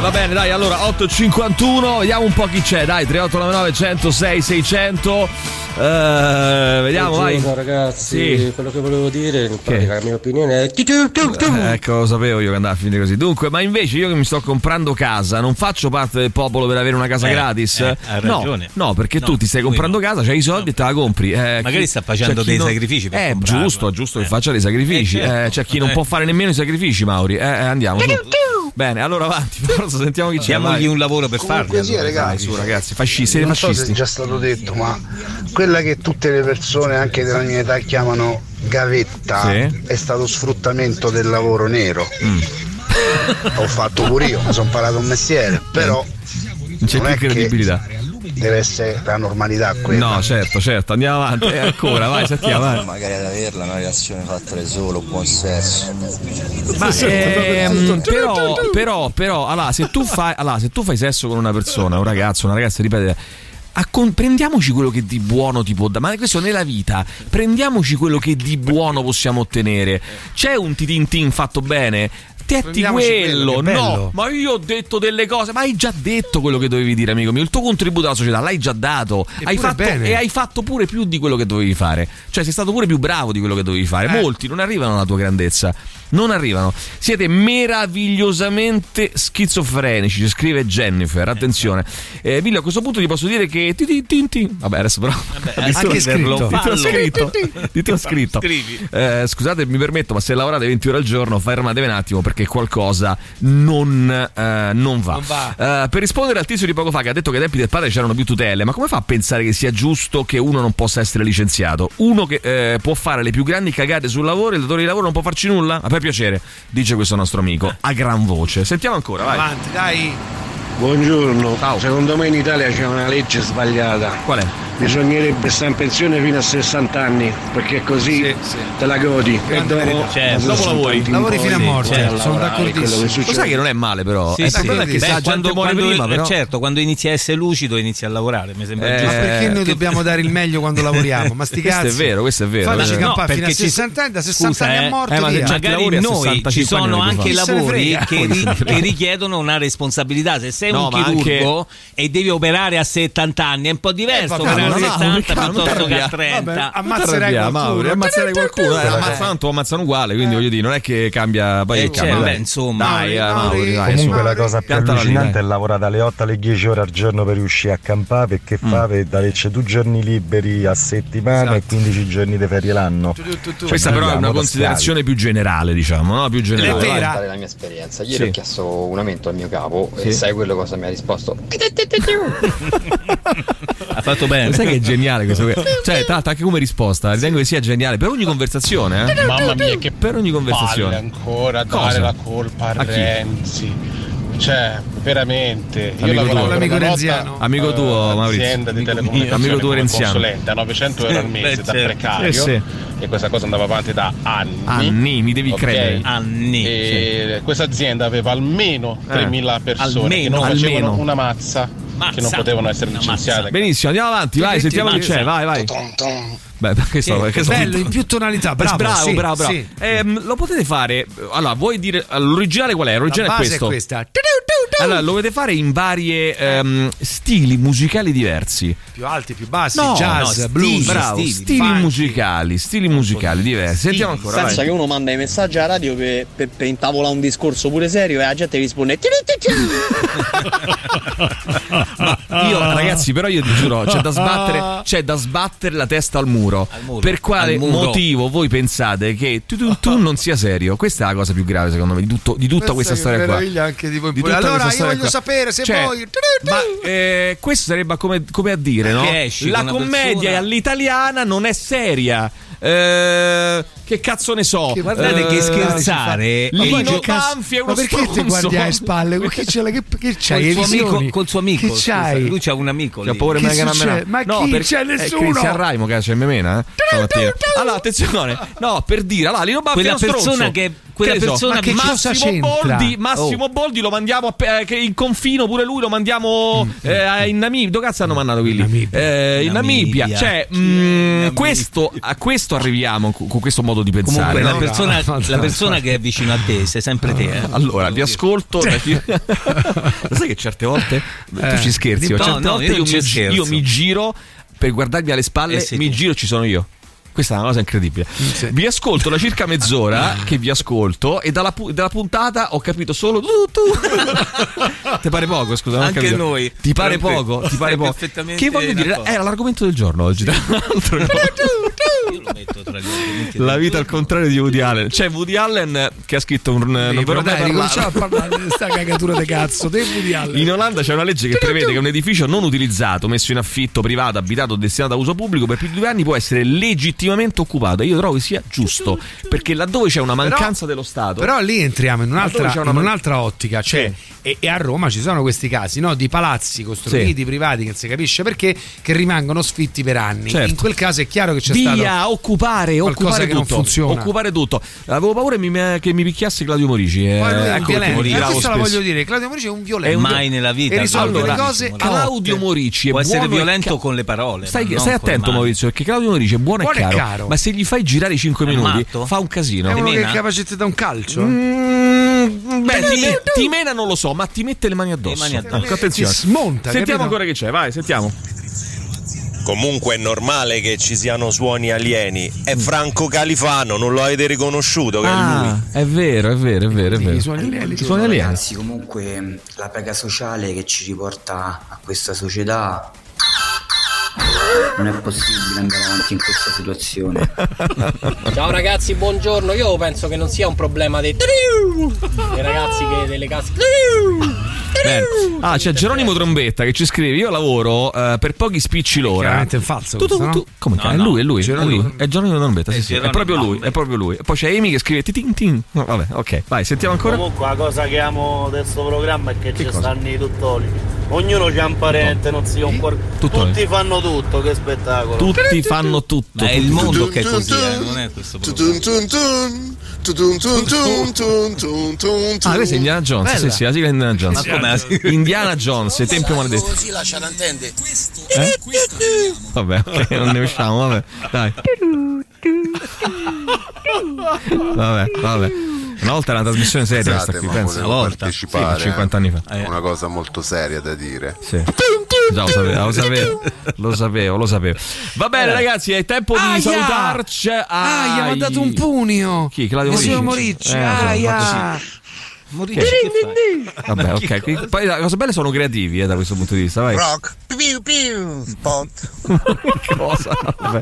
Va bene, dai, allora 8.51, vediamo un po' chi c'è. Dai, 3899 106 600. Eh, vediamo, vai. Buongiorno, ragazzi, Sì. quello che volevo dire, in pratica, la mia opinione è Eh, Ecco, lo sapevo io che andava a finire così. Dunque, ma invece io che mi sto comprando casa, non faccio parte del popolo per avere una casa Eh, gratis? eh, hai no, ragione. no, perché No, tu ti stai comprando casa, c'hai i soldi e te la compri. Eh, Magari chi- sta facendo dei non- sacrifici per Eh, comprarla. giusto, è giusto che faccia dei sacrifici. Eh, certo. Eh, c'è chi non Eh. può fare nemmeno i sacrifici, Mauri. Eh, eh, andiamo. su. Bene, allora avanti. Forza, sentiamo chi c'è. Diamogli un lavoro per farli. sì, allora, ragazzi. Su, ragazzi, fascisti, non so se è fascisti. già stato detto, ma quella che tutte le persone, anche della mia età, chiamano gavetta Sì. è stato sfruttamento del lavoro nero. Mm. Ho fatto pure io, mi sono imparato un mestiere, però Non c'è non più è che credibilità. Deve essere la normalità quella. No, certo, certo. Andiamo avanti. Eh, ancora, vai, sentiamo. Vai. Magari ad averla una relazione fatta da solo, buon sesso. Ma ehm, però, però, però, allora, se tu fai, allora, se tu fai sesso con una persona, un ragazzo, una ragazza, ripete. prendiamoci quello che di buono ti può dare, ma questo nella vita, prendiamoci quello che di buono possiamo ottenere. C'è un titintin fatto bene? Prendiamoci quello, quello, no, ma io ho detto delle cose, ma hai già detto quello che dovevi dire, amico mio. Il tuo contributo alla società l'hai già dato, hai fatto, bene. e hai fatto pure più di quello che dovevi fare. Cioè, sei stato pure più bravo di quello che dovevi fare. Eh. Molti non arrivano alla tua grandezza. Non arrivano. Siete meravigliosamente schizofrenici, ci scrive Jennifer. Attenzione. Eh, Villo, a questo punto ti posso dire che. ti- ti- ti- ti- Vabbè, adesso però. Di anche scritto. Te ho scritto. Te ho scritto. Eh, scusate, mi permetto, ma se lavorate 20 ore al giorno, fermatevi un attimo perché qualcosa non, eh, non va. Non va. Eh, per rispondere al tizio di poco fa che ha detto che ai tempi del padre c'erano più tutele, ma come fa a pensare che sia giusto che uno non possa essere licenziato? Uno che eh, può fare le più grandi cagate sul lavoro e il datore di lavoro non può farci nulla? Ma per piacere, dice questo nostro amico a gran voce. Sentiamo ancora, vai. Avanti, dai. Buongiorno, secondo me in Italia c'è una legge sbagliata. Qual è? Bisognerebbe stare in pensione fino a 60 anni, perché così te la godi. E dopo, Certo, da dopo 60 lavori. Lavori fino a morte, c'è da sono lavorare, d'accordissimo. quello che Lo sai che non è male, però. Sì, Eh, sì. Beh, sa quando, muore quando- prima, eh, però. certo, quando inizi a essere lucido inizi a lavorare, mi sembra Eh, giusto. Ma perché noi che- dobbiamo dare il meglio quando lavoriamo? Ma sti Questo è cazzi. vero, questo è vero. Eh, no, campare fino a perché ci- 60 anni, da 60 Scusa, anni eh. a morte. Eh, ma Magari noi 65 ci sono anche lavori che richiedono una responsabilità. Se sei No, un ma anche- chirurgo e devi operare a 70 anni è un po' diverso. Eh, operare no, 70 Mauro, non piuttosto che a t'arrabbiare. 30. Vabbè, ammazzerai qualcuno. Mauro, ammazzare qualcuno. Eh, Eh. ammazza tanto, ammazzano uguale, quindi voglio dire, non è che cambia. Poi Eh, che cambia, cioè, beh, insomma. Dai, eh, Mauro, dai, Comunque la cosa più allucinante è lavorare dalle 8 alle 10 ore al giorno per riuscire a campare perché fa per darci due giorni liberi a settimana e 15 giorni di ferie l'anno. Questa però è una considerazione più generale, diciamo, no? Più generale. vai. raccontare la mia esperienza. Ieri ho chiesto un aumento al mio capo e sai quello cosa mi ha risposto? Ha fatto bene. Sai che è geniale questo? qui? Cioè, tra l'altro, anche come risposta, ritengo che sia geniale per ogni conversazione, eh? Mamma mia, che per ogni conversazione. palle ancora Cosa? dare la colpa a, A chi? Cioè, veramente. Io Amico lavoravo tuo. una renziano. nota, Amico tuo, eh, Maurizio. azienda di Amico telecomunicazione. Amico tuo renziano. consulente a 900 euro al mese Beh, da certo. precario Eh, sì. e questa cosa andava avanti da anni Anni, mi devi Ok? credere. Anni. e questa azienda aveva almeno Eh. 3.000 persone che Almeno, non facevano almeno. una mazza, che non potevano essere licenziate Benissimo, andiamo avanti, vai, sentiamo chi c'è, vai, vai. Beh, perché sto, perché sto- Bello, in più tonalità, bravo. bravo, sì, bravo, bravo. sì. Ehm, lo potete fare. Allora, vuoi dire. L'originale qual è? L'originale La è questo. è questa. Allora, lo potete fare in varie ehm, stili musicali diversi. Più alti, più bassi, No, jazz, no, blues, bravo, stili, stili, funky. musicali, stili musicali diversi. Sentiamo ancora. Senza vai. che uno manda i messaggi alla radio per, per, per intavolare un discorso pure serio e la gente risponde Io, ragazzi, però io ti giuro, c'è da sbattere, c'è da sbattere la testa al muro. muro. Per quale Al muro. motivo voi pensate che tu, tu- tu non sia serio? Questa è la cosa più grave, secondo me, di, tutto- di tutta questa storia qua. meraviglia anche di voi. Di tutta allora, io voglio qua. sapere se Cioè, voi. Ma eh, questo sarebbe come, come a dire, no? Che esci La una commedia persona- all'italiana non è seria. Eh, che cazzo ne so? Che guardate che scherzare- Ma Lino Banfi è uno Ma perché ti stronzo. guardi alle spalle? Che, c'è, che, che c'hai? Col suo, amico, col suo amico. Che c'hai? Lui c'ha un amico. C'ha paura Che che non succede? Ma chi c'è? Nessuno? È Cristian Raimo che c'è memena, eh? Allora, attenzione. No, per dire, allora, Lino Banfi Quella è uno persona stronzo. che- quella persona ma che Massimo? Boldi, Massimo Oh. Boldi lo mandiamo a, eh, in confino pure lui lo mandiamo eh, in Namibia. Dove cazzo hanno mandato quelli? Eh, in Namibia. Namibia. Cioè, mm, questo, a questo arriviamo con questo modo di pensare. Comunque, la no? persona, No, no, la persona che è vicino a te sei sempre te. eh. Allora, vi ascolto. Sai che certe volte tu Eh, ci scherzi, certe volte io io, mi, io mi giro per guardarmi alle spalle, Eh, sei mi tu. giro ci sono io. Questa è una cosa incredibile. Vi ascolto da circa mezz'ora che vi ascolto e dalla, pu- dalla puntata ho capito solo tu tu. Ti pare poco, scusa, non Anche noi. Ti pare Però poco? Ti pare poco? perfettamente Che voglio dire, d'accordo. era l'argomento del giorno oggi. tra l'altro. Io lo metto tra gli argomenti La vita al contrario di Woody Allen. C'è Woody Allen che ha scritto un. non Sì, però mai dai, ricominciamo a parlare. parlare di questa cagatura di cazzo. Te Woody Allen. In Olanda c'è una legge che prevede che un edificio non utilizzato, messo in affitto, privato, abitato o destinato a uso pubblico per più di due anni può essere legittimamente occupato. Io trovo che sia giusto, perché laddove c'è una mancanza dello Stato. Però lì entriamo in un'altra, dove c'è una in un'altra ottica. Cioè, e, e a Roma ci sono questi casi no, di palazzi costruiti Sì. privati che non si capisce perché, che rimangono sfitti per anni. Certo. In quel caso è chiaro che c'è Via, stato occupare, qualcosa occupare che non tutto. funziona. Occupare tutto. Avevo paura che mi, che mi picchiasse Claudio Morici. eh, Poi lui è un ecco violento. Eh, questa la voglio dire, Claudio Morici è un È violento. un- Mai nella vita. E risolve Allora, le cose a Claudio. Morici è Può essere violento ca- con le parole. Stai, stai attento. Maurizio perché Claudio Morici è buono, Buono e, e caro, caro. ma se gli fai girare i 5 È minuti matto? fa un casino È uno che è capace di dare un calcio. Mm, beh, ti, me- ti mena non lo so, ma ti mette le mani addosso. Le mani addosso. Ecco, attenzione. Ti smonta, Sentiamo capito? ancora che c'è, vai, sentiamo. Comunque è normale che ci siano suoni alieni. È Franco Califano, non lo avete riconosciuto che è lui. Ah, è vero, è vero, è vero, è vero. I suoni alieni. I suoni alieni. Ragazzi, comunque la piega sociale che ci riporta a questa società non è possibile andare avanti in questa situazione. Ciao ragazzi, buongiorno. Io penso che non sia un problema dei, dei ragazzi che delle case. Bene. Ah, c'è Geronimo Trombetta che ci scrive: Io lavoro eh, per pochi spicci l'ora. Chiaramente è falso Tu, tu, tu-? Come No, è no. lui, è lui, è Geronimo. lui. È Geronimo Trombetta, sì, È sì, è proprio lui, è proprio lui. E poi c'è Amy che scrive tin tin. No, vabbè, ok, vai, sentiamo ancora. Comunque la cosa che amo del suo programma è che, Che ci cosa? stanno i tuttoli. Ognuno c'ha un parente, non si un. Tuttoli. Tutti fanno tutto, che spettacolo. Tutti fanno tutto. Ma è il mondo che è così, eh, non è questo problema. Ah, questa è Indiana Jones. Bella. Sì, sì, la sigla di Indiana Jones. Ma come la sigla? Indiana Jones, Tempio Maledetto. Così lasciano intendere. Eh? Vabbè, ok, non ne usciamo, vabbè. Dai. Vabbè, vabbè. Una volta era una trasmissione seria questa Scusate, qui, pensa. Una volta. partecipare, Sì, 50 anni fa. eh. Una cosa molto seria da dire. Sì. Già lo sapevo, lo sapevo, lo sapevo, lo sapevo. Va bene, Eh. ragazzi, è tempo di Aia! salutarci. Ah, gli ha Ai. dato un pugno. Chi? Claudio Il Moricci? Moricci. Eh, Aia. fai? Vabbè, ok. Poi le cose belle sono creativi eh, da questo punto di vista, vai. Rock. Piu piu. Spot. Cosa? Vabbè.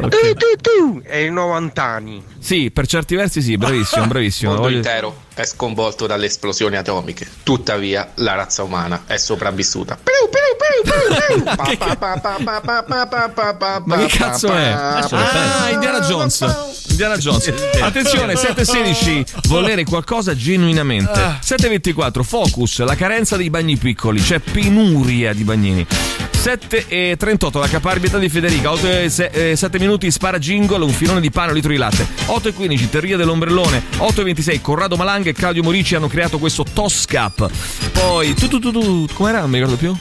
Ok. Tu tu tu. È i 90 anni. Sì, per certi versi sì, bravissimo, bravissimo. Il mondo Voglio- intero è sconvolto dalle esplosioni atomiche. Tuttavia, la razza umana è sopravvissuta. Ma che cazzo è? Ah, Indiana Jones. Indiana Jones. Attenzione, 716, volere qualcosa genuinamente. 724, focus, la carenza dei bagni piccoli, c'è penuria di bagnini. 7 e 38, la caparbietà di Federica. 8 e 7 minuti, spara jingle, un filone di pane, un litro di latte. 8 e 15, teoria dell'ombrellone. 8 e 26, Corrado Malanga e Claudio Morici hanno creato questo Toscap. Poi, tu tu tu tu, com'era? Non mi ricordo più.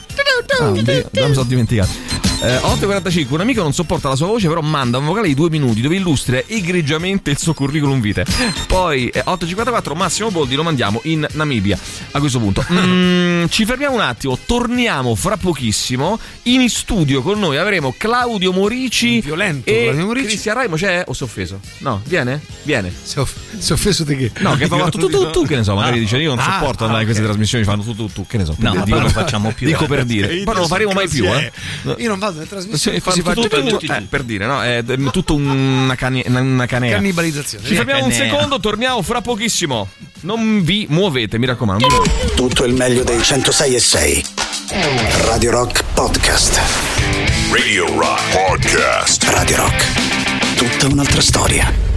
Ah, mi sono dimenticato. Eh, 8.45 un amico non sopporta la sua voce però manda un vocale di due minuti dove illustra egregiamente il suo curriculum vitae poi eh, 8.54 Massimo Boldi lo mandiamo in Namibia a questo punto Mm, ci fermiamo un attimo torniamo fra pochissimo in studio con noi avremo Claudio Morici violento e Claudio Morici. Cristian Raimo c'è o si è offeso? no viene? viene Si è, off- si è offeso di che? No, che fa tu, tu, tu, tu, che ne so, magari dice io non Ah, sopporto ah, andare in queste trasmissioni, fanno tu, tu, tu, che ne so. No, poi non lo facciamo più, Dico eh. per dire, poi non lo faremo mai più, eh. Io non vado nelle trasmissioni. Sì, così fanno faccio tutto, tutti. eh, per dire, no? È è tutto una, cani- una canea. Cannibalizzazione. Ci fermiamo un secondo, torniamo fra pochissimo. Non vi muovete, mi raccomando. Tutto il meglio dei 106 e 6. Radio Rock Podcast. Radio Rock Podcast. Radio Rock. Tutta un'altra storia.